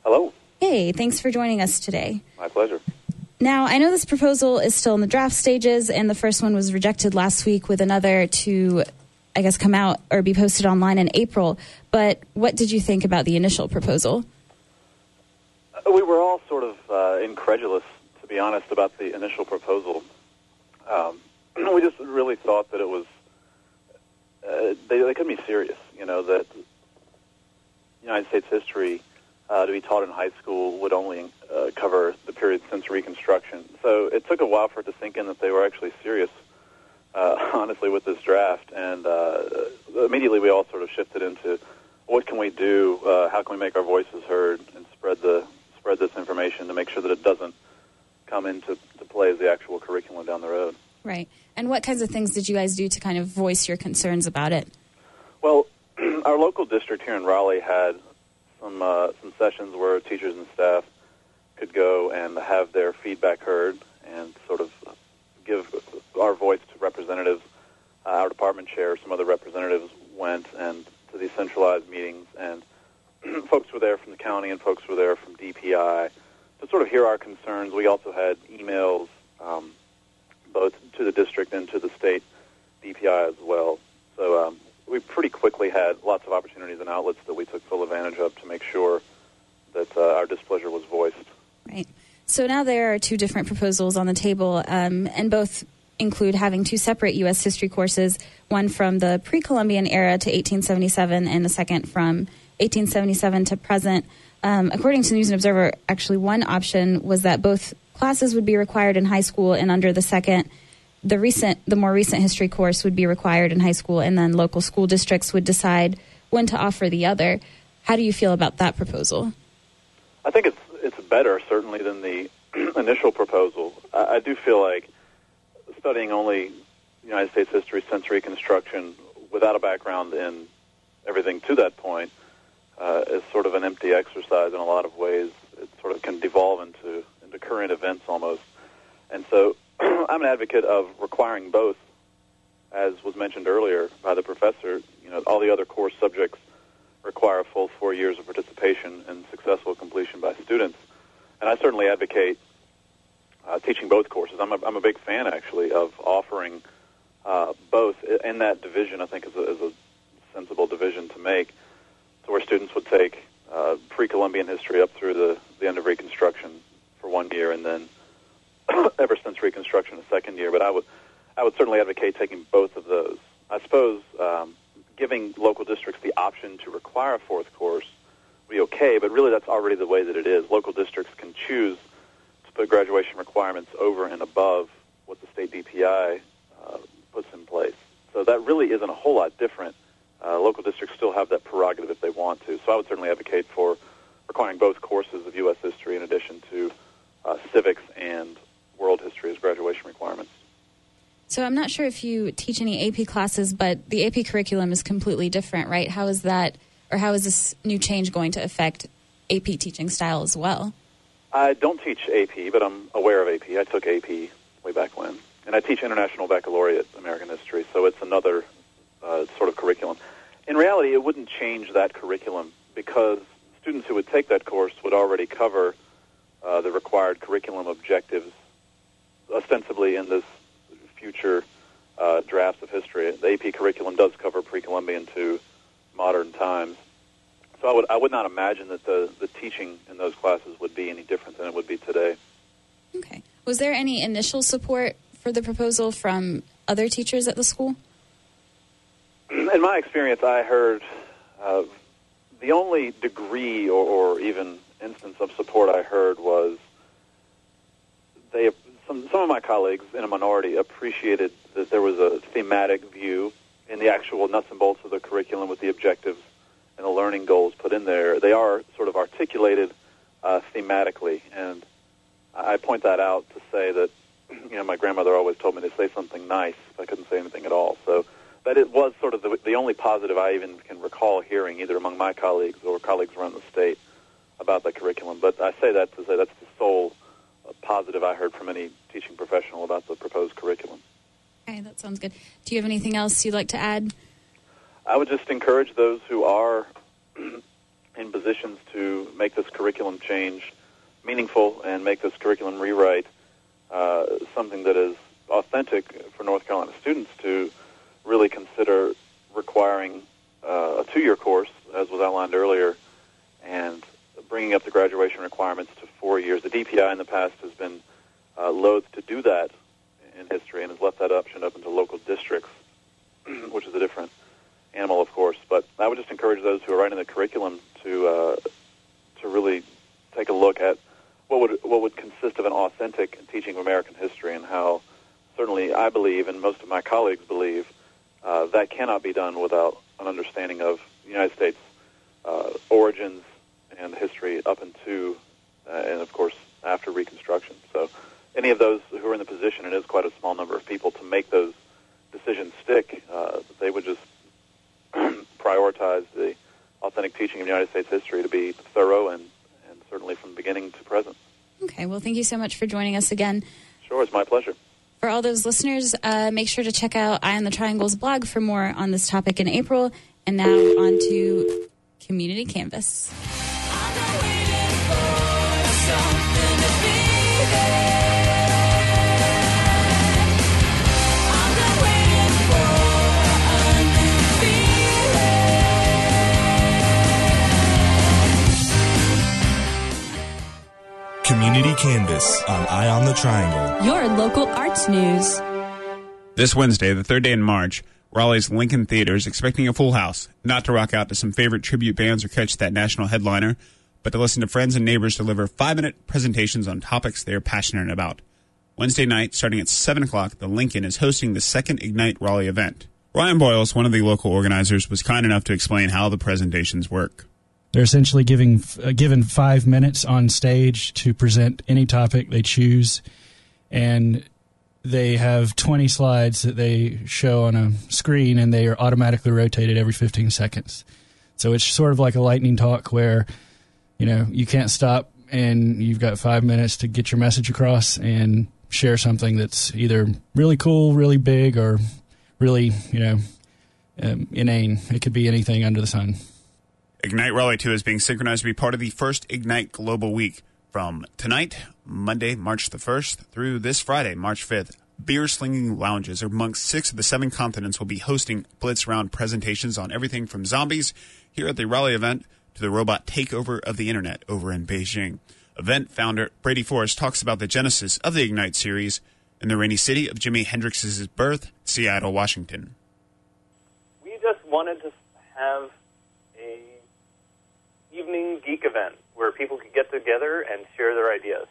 Hello. Hey, thanks for joining us today. My pleasure. Now, I know this proposal is still in the draft stages, and the first one was rejected last week with another to, I guess, come out or be posted online in April. But what did you think about the initial proposal? Uh, We were all sort of uh, incredulous, to be honest, about the initial proposal. Um, we just really thought that it was uh, they, they couldn't be serious. You know that United States history uh, to be taught in high school would only uh, cover the period since Reconstruction. So it took a while for it to sink in that they were actually serious. Uh, honestly, with this draft, and uh, immediately we all sort of shifted into what can we do? Uh, how can we make our voices heard and spread the spread this information to make sure that it doesn't come into to play as the actual curriculum down the road. Right. And what kinds of things did you guys do to kind of voice your concerns about it? Well, our local district here in Raleigh had some uh, some sessions where teachers and staff could go and have their feedback heard and sort of give our voice to representatives. Uh, our department chair, some other representatives went and to these centralized meetings, and folks were there from the county and folks were there from DPI to sort of hear our concerns. We also had emails um, both to the district and to the state DPI as well. So um, we pretty quickly had lots of opportunities and outlets that we took full advantage of to make sure that uh, our displeasure was voiced. Right. So now there are two different proposals on the table, um, and both include having two separate U.S. history courses, one from the pre Columbian era to 1877 and a second from 1877 to present. Um, according to News and Observer, actually, one option was that both classes would be required in high school, and under the second, the recent, the more recent history course would be required in high school, and then local school districts would decide when to offer the other. How do you feel about that proposal? I think it's it's better certainly than the initial proposal. I, I do feel like studying only United States history since Reconstruction without a background in everything to that point uh, is sort of an empty exercise in a lot of ways. It sort of can devolve into into current events almost, and so I'm an advocate of requiring both, as was mentioned earlier by the professor. You know, all the other core subjects require a full four years of participation and successful completion by students. And I certainly advocate uh, teaching both courses. I'm a, I'm a big fan, actually, of offering uh, both in that division. I think is a, is a sensible division to make, so where students would take uh, pre-Columbian history up through the, the end of Reconstruction for one year, and then ever since Reconstruction, a second year. But I would I would certainly advocate taking both of those. I suppose um, giving local districts the option to require a fourth course would be okay, but really that's already the way that it is. Local districts can choose to put graduation requirements over and above what the state DPI uh, puts in place. So that really isn't a whole lot different. Uh, local districts still have that prerogative if they want to. So I would certainly advocate for requiring both courses of U.S. history in addition to uh, civics and world history as graduation requirements. So I'm not sure if you teach any AP classes, but the AP curriculum is completely different, right? How is that, or how is this new change going to affect AP teaching style as well? I don't teach AP, but I'm aware of AP. I took AP way back when. And I teach International Baccalaureate American History, so it's another uh, sort of curriculum. In reality, it wouldn't change that curriculum because students who would take that course would already cover uh, the required curriculum objectives ostensibly in this future uh, drafts of history. The AP curriculum does cover pre-Columbian to modern times. So I would I would not imagine that the, the teaching in those classes would be any different than it would be today. Okay. Was there any initial support for the proposal from other teachers at the school? In my experience, I heard uh, the only degree or, or even instance of support I heard was they some some of my colleagues in a minority appreciated that there was a thematic view in the actual nuts and bolts of the curriculum with the objectives and the learning goals put in there. They are sort of articulated uh, thematically, and I point that out to say that you know my grandmother always told me to say something nice I couldn't say anything at all. So that it was sort of the, the only positive I even can recall hearing, either among my colleagues or colleagues around the state, about the curriculum. But I say that to say that's the sole positive I heard from any teaching professional about the proposed curriculum. Okay, that sounds good. Do you have anything else you'd like to add? I would just encourage those who are in positions to make this curriculum change meaningful and make this curriculum rewrite uh, something that is authentic for North Carolina students to really consider requiring uh, a two-year course, as was outlined earlier, and bringing up the graduation requirements to four years. The DPI in the past has been uh, loath to do that in history and has left that option open to local districts, which is a different animal, of course. But I would just encourage those who are writing the curriculum to uh, to really take a look at what would what would consist of an authentic teaching of American history and how certainly I believe and most of my colleagues believe uh, that cannot be done without an understanding of the United States uh, origins and the history up into uh, and of course after Reconstruction. So any of those who are in the position, it is quite a small number of people to make those decisions stick. Uh, they would just prioritize the authentic teaching of United States history to be thorough and, and certainly from beginning to present. Okay, well, thank you so much for joining us again. Sure, it's my pleasure. For all those listeners, uh, make sure to check out Eye on the Triangle's blog for more on this topic in April. And now on to Community Canvas. Community Canvas on Eye on the Triangle. Your local arts news. This Wednesday, the third day in March, Raleigh's Lincoln Theater is expecting a full house, not to rock out to some favorite tribute bands or catch that national headliner, but to listen to friends and neighbors deliver five minute presentations on topics they are passionate about. Wednesday night, starting at 7 o'clock, the Lincoln is hosting the second Ignite Raleigh event. Ryan Boyles, one of the local organizers, was kind enough to explain how the presentations work. They're essentially giving uh, given five minutes on stage to present any topic they choose, and they have 20 slides that they show on a screen, and they are automatically rotated every 15 seconds. So it's sort of like a lightning talk where, you know, you can't stop, and you've got five minutes to get your message across and share something that's either really cool, really big, or really, you know, um, inane. It could be anything under the sun. Ignite Raleigh 2 is being synchronized to be part of the first Ignite Global Week from tonight, Monday, March the 1st, through this Friday, March 5th. Beer slinging lounges amongst six of the seven continents will be hosting blitz round presentations on everything from zombies here at the Raleigh event to the robot takeover of the internet over in Beijing. Event founder Brady Forrest talks about the genesis of the Ignite series in the rainy city of Jimi Hendrix's birth, Seattle, Washington. we just wanted to have evening geek event where people could get together and share their ideas.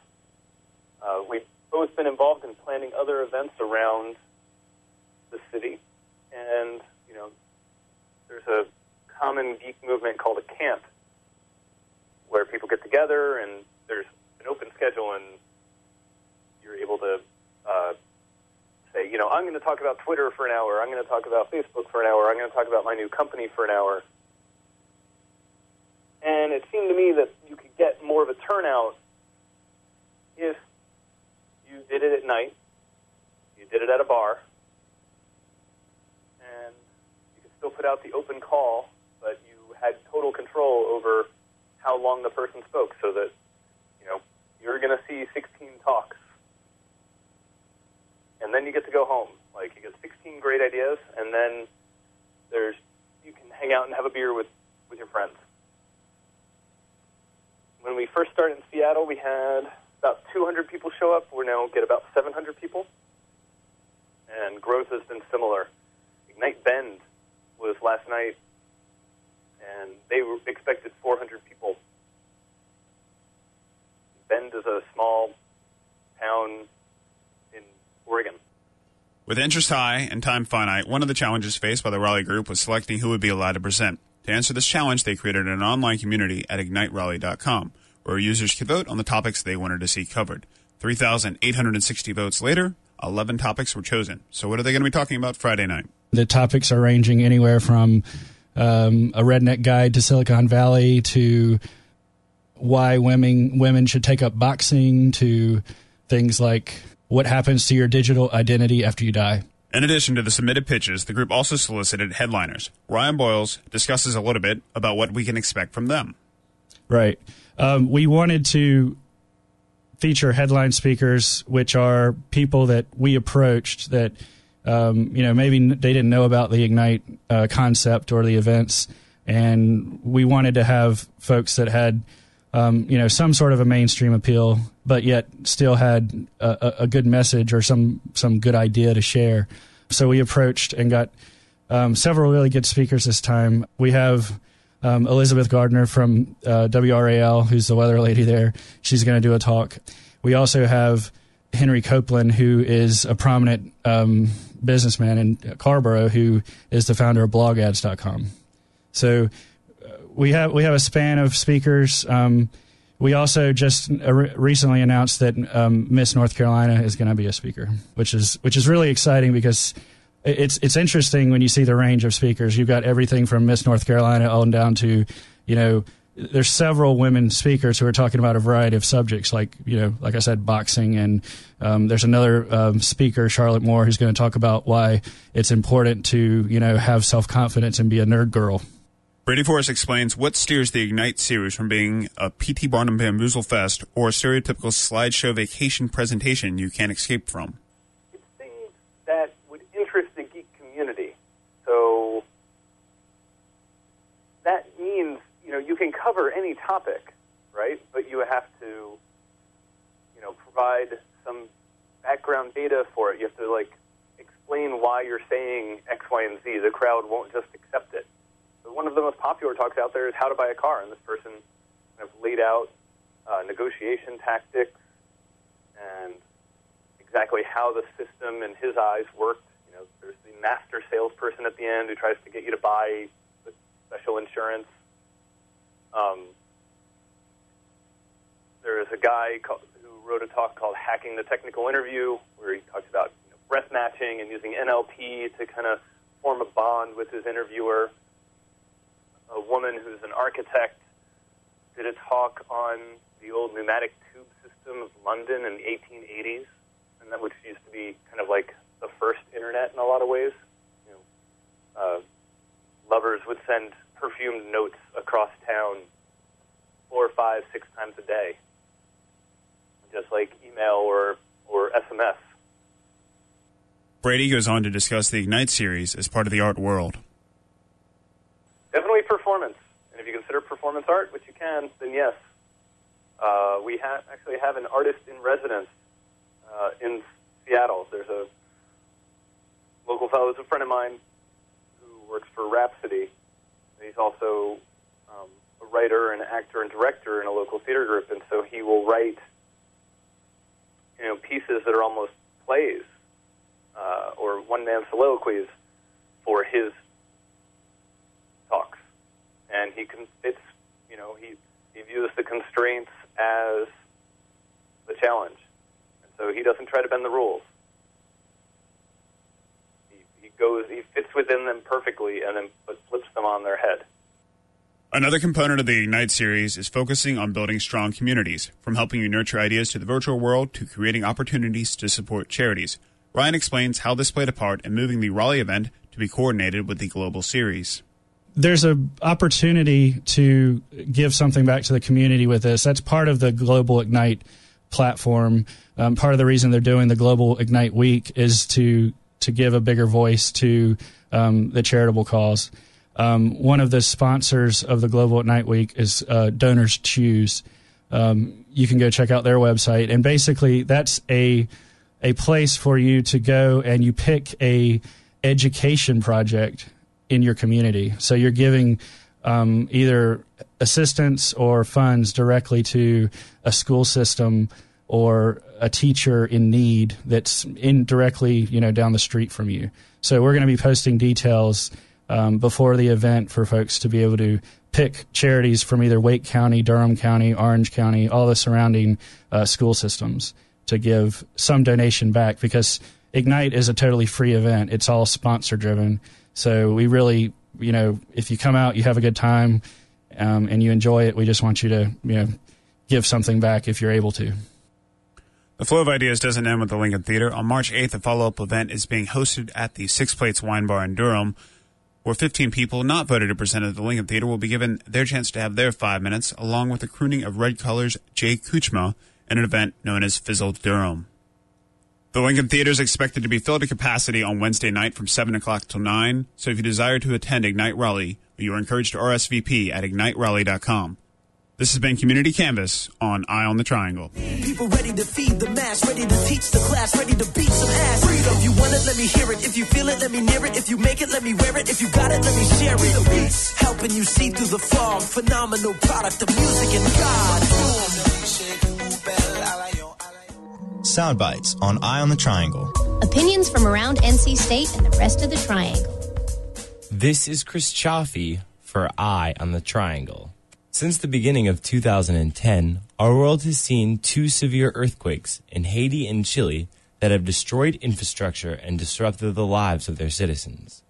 Uh, we've both been involved in planning other events around the city, and you know, there's a common geek movement called a camp, where people get together and there's an open schedule, and you're able to uh, say, you know, I'm going to talk about Twitter for an hour, I'm going to talk about Facebook for an hour, I'm going to talk about my new company for an hour. And it seemed to me that you could get more of a turnout if you did it at night, you did it at a bar, and you could still put out the open call, but you had total control over how long the person spoke so that, you know, you're going to see 16 talks. And then you get to go home. Like, you get 16 great ideas, and then there's, you can hang out and have a beer with, with your friends when we first started in Seattle, we had about 200 people show up. We're now get about 700 people, and growth has been similar. Ignite Bend was last night, and they expected 400 people. Bend is a small town in Oregon. With interest high and time finite, one of the challenges faced by the Raleigh group was selecting who would be allowed to present. To answer this challenge, they created an online community at igniteraleigh.com where users could vote on the topics they wanted to see covered. 3,860 votes later, 11 topics were chosen. So what are they going to be talking about Friday night? The topics are ranging anywhere from um, a redneck guide to Silicon Valley to why women women should take up boxing to things like what happens to your digital identity after you die. In addition to the submitted pitches, the group also solicited headliners. Ryan Boyles discusses a little bit about what we can expect from them. Right. Um, we wanted to feature headline speakers, which are people that we approached that, um, you know, maybe they didn't know about the Ignite uh, concept or the events. And we wanted to have folks that had, um, you know, some sort of a mainstream appeal, but yet still had a, a- good message or some, some good idea to share. So we approached and got um, several really good speakers this time. We have um, Elizabeth Gardner from uh, WRAL, who's the weather lady there. She's going to do a talk. We also have Henry Copeland, who is a prominent um, businessman in Carrboro, who is the founder of blogads.com. So we have we have a span of speakers. Um, we also just recently announced that um, Miss North Carolina is going to be a speaker, which is which is really exciting because it's it's interesting when you see the range of speakers. You've got everything from Miss North Carolina on down to, you know, there's several women speakers who are talking about a variety of subjects, like you know, like I said, boxing, and um, there's another um, speaker, Charlotte Moore, who's going to talk about why it's important to you know have self confidence and be a nerd girl. Brady Forrest explains what steers the Ignite series from being a P.T. Barnum Bamboozle Fest or a stereotypical slideshow vacation presentation you can't escape from. It's things that would interest the geek community. So that means, you know, you can cover any topic, right? But you have to, you know, provide some background data for it. You have to like explain why you're saying X, Y, and Z. The crowd won't just accept it. One of the most popular talks out there is how to buy a car, and this person kind of laid out uh, negotiation tactics and exactly how the system in his eyes worked. You know, there's the master salesperson at the end who tries to get you to buy the special insurance. Um, there is a guy called, who wrote a talk called "Hacking the Technical Interview," where he talks about you know, breath matching and using NLP to kind of form a bond with his interviewer. A woman who's an architect did a talk on the old pneumatic tube system of London in the 1880s, and that which used to be kind of like the first internet in a lot of ways. You know, uh, lovers would send perfumed notes across town four, five, six times a day, just like email or or SMS. Brady goes on to discuss the Ignite series as part of the art world. Definitely performance, and if you consider performance art, which you can, then yes. Uh, we ha- actually have an artist in residence uh, in Seattle. There's a local fellow, who's a friend of mine, who works for Rhapsody. He's also um, a writer and actor and director in a local theater group, and so he will write, you know, pieces that are almost plays uh, or one-man soliloquies for his talks, and he can. It's you know he he views the constraints as the challenge, and so he doesn't try to bend the rules. He, he goes, he fits within them perfectly, and then but flips them on their head. Another component of the Ignite series is focusing on building strong communities, from helping you nurture ideas to the virtual world to creating opportunities to support charities. Ryan explains how this played a part in moving the Raleigh event to be coordinated with the global series. There's an opportunity to give something back to the community with this. That's part of the Global Ignite platform. Um, part of the reason they're doing the Global Ignite Week is to to give a bigger voice to um, the charitable cause. Um, one of the sponsors of the Global Ignite Week is uh, Donors Choose. Um, you can go check out their website, and basically that's a a place for you to go and you pick a education project in your community. So you're giving um, either assistance or funds directly to a school system or a teacher in need that's indirectly, you know, down the street from you. So we're going to be posting details um, before the event for folks to be able to pick charities from either Wake County, Durham County, Orange County, all the surrounding uh, school systems to give some donation back because Ignite is a totally free event. It's all sponsor driven. So we really, you know, if you come out, you have a good time, um, and you enjoy it, we just want you to, you know, give something back if you're able to. The flow of ideas doesn't end with the Lincoln Theater. On March 8th, a follow up event is being hosted at the Six Plates Wine Bar in Durham, where 15 people not voted to present at the Lincoln Theater will be given their chance to have their five minutes, along with the crooning of Red Color's Jay Kuchma in an event known as Fizzle Durham. The Lincoln Theater is expected to be filled to capacity on Wednesday night from 7 o'clock till 9, so if you desire to attend Ignite Raleigh, you are encouraged to RSVP at igniteraleigh.com. This has been Community Canvas on Eye on the Triangle. People ready to feed the mass, ready to teach the class, ready to beat some ass. Freedom, you want it, let me hear it. If you feel it, let me near it. If you make it, let me wear it. If you got it, let me share it. Beats, helping you see through the fog. Phenomenal product of music and God. Sound bites on Eye on the Triangle. Opinions from around NC State and the rest of the triangle. This is Chris Chaffee for Eye on the Triangle. Since the beginning of 2010, our world has seen two severe earthquakes in Haiti and Chile that have destroyed infrastructure and disrupted the lives of their citizens.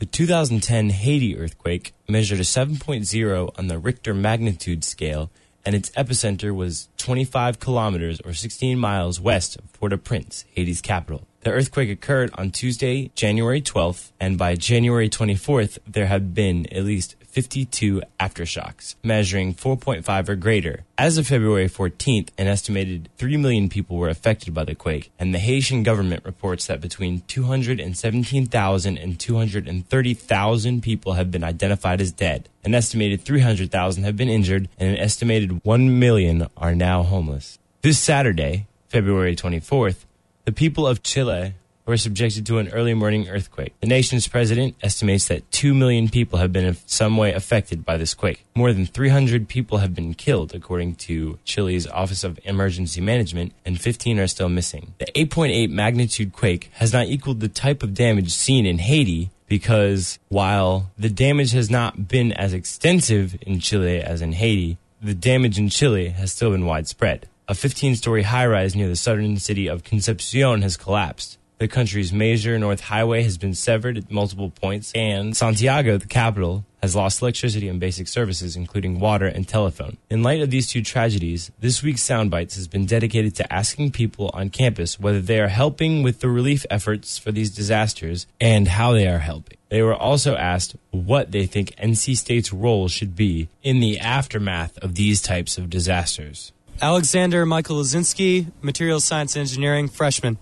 The 2010 Haiti earthquake measured a 7.0 on the Richter magnitude scale, and its epicenter was 25 kilometers or 16 miles west of Port-au-Prince, Haiti's capital. The earthquake occurred on Tuesday, January 12th, and by January 24th, there had been at least 52 aftershocks, measuring 4.5 or greater. As of February 14th, an estimated 3 million people were affected by the quake, and the Haitian government reports that between 217,000 and 230,000 people have been identified as dead. An estimated 300,000 have been injured, and an estimated 1 million are now homeless. This Saturday, February 24th, the people of Chile were subjected to an early morning earthquake. The nation's president estimates that 2 million people have been in some way affected by this quake. More than 300 people have been killed, according to Chile's Office of Emergency Management, and 15 are still missing. The 8.8 magnitude quake has not equaled the type of damage seen in Haiti, because while the damage has not been as extensive in Chile as in Haiti, the damage in Chile has still been widespread. A 15 story high rise near the southern city of Concepcion has collapsed. The country's major north highway has been severed at multiple points, and Santiago, the capital, has lost electricity and basic services, including water and telephone. In light of these two tragedies, this week's Soundbites has been dedicated to asking people on campus whether they are helping with the relief efforts for these disasters and how they are helping. They were also asked what they think NC State's role should be in the aftermath of these types of disasters. Alexander Michael Lazinski, Materials Science Engineering, freshman.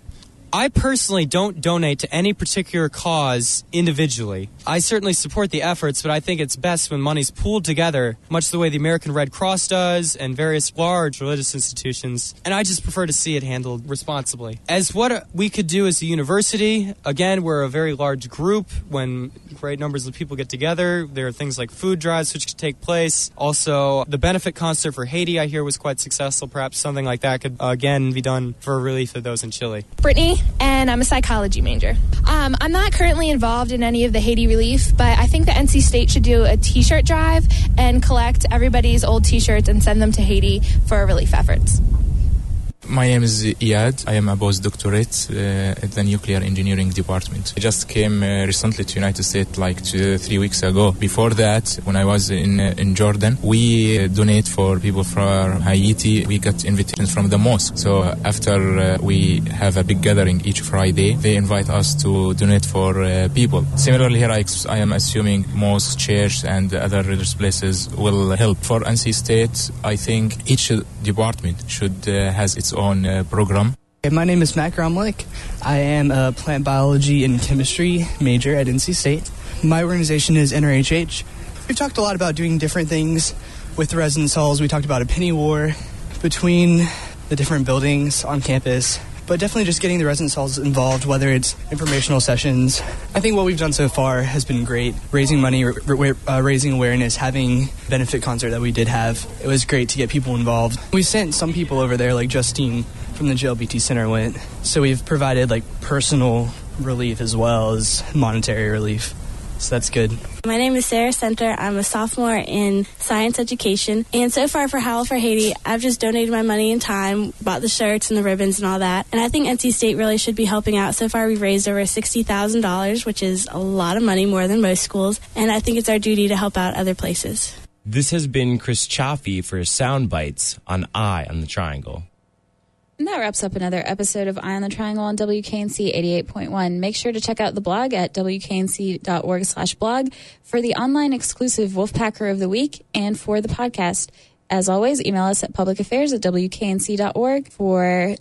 I personally don't donate to any particular cause individually. I certainly support the efforts, but I think it's best when money's pooled together, much the way the American Red Cross does and various large religious institutions. And I just prefer to see it handled responsibly. As what we could do as a university, again, we're a very large group. When great numbers of people get together, there are things like food drives which could take place. Also, the benefit concert for Haiti, I hear, was quite successful. Perhaps something like that could, again, be done for relief of those in Chile. Brittany, and I'm a psychology major. Um, I'm not currently involved in any of the Haiti relief, but I think the NC State should do a T-shirt drive and collect everybody's old T-shirts and send them to Haiti for relief efforts. My name is Iyad. I am a postdoctorate uh, at the Nuclear Engineering Department. I just came uh, recently to United States like two, three weeks ago. Before that, when I was in uh, in Jordan, we uh, donate for people from Haiti. We got invitations from the mosque. So after uh, we have a big gathering each Friday, they invite us to donate for uh, people. Similarly, here I, I am assuming mosques, churches, and other religious places will help. For NC State, I think each department should uh, has its own uh, program. My name is Matt Gromlich. I am a plant biology and chemistry major at NC State. My organization is NRHH. We've talked a lot about doing different things with the residence halls. We talked about a penny war between the different buildings on campus, but definitely just getting the residence halls involved, whether it's informational sessions. I think what we've done so far has been great. Raising money, r- r- uh, raising awareness, having benefit concert that we did have. It was great to get people involved. We sent some people over there, like Justine from the GLBT Center went. So we've provided like personal relief as well as monetary relief. So that's good. My name is Sarah Center. I'm a sophomore in science education. And so far for Howl for Haiti, I've just donated my money and time, bought the shirts and the ribbons and all that. And I think NC State really should be helping out. So far we've raised over $60,000, which is a lot of money, more than most schools. And I think it's our duty to help out other places. This has been Chris Chaffee for Sound Bites on Eye on the Triangle. And that wraps up another episode of Eye on the Triangle on WKNC 88.1. Make sure to check out the blog at wknc.org slash blog for the online exclusive Wolfpacker of the Week and for the podcast. As always, email us at publicaffairs at wknc.org for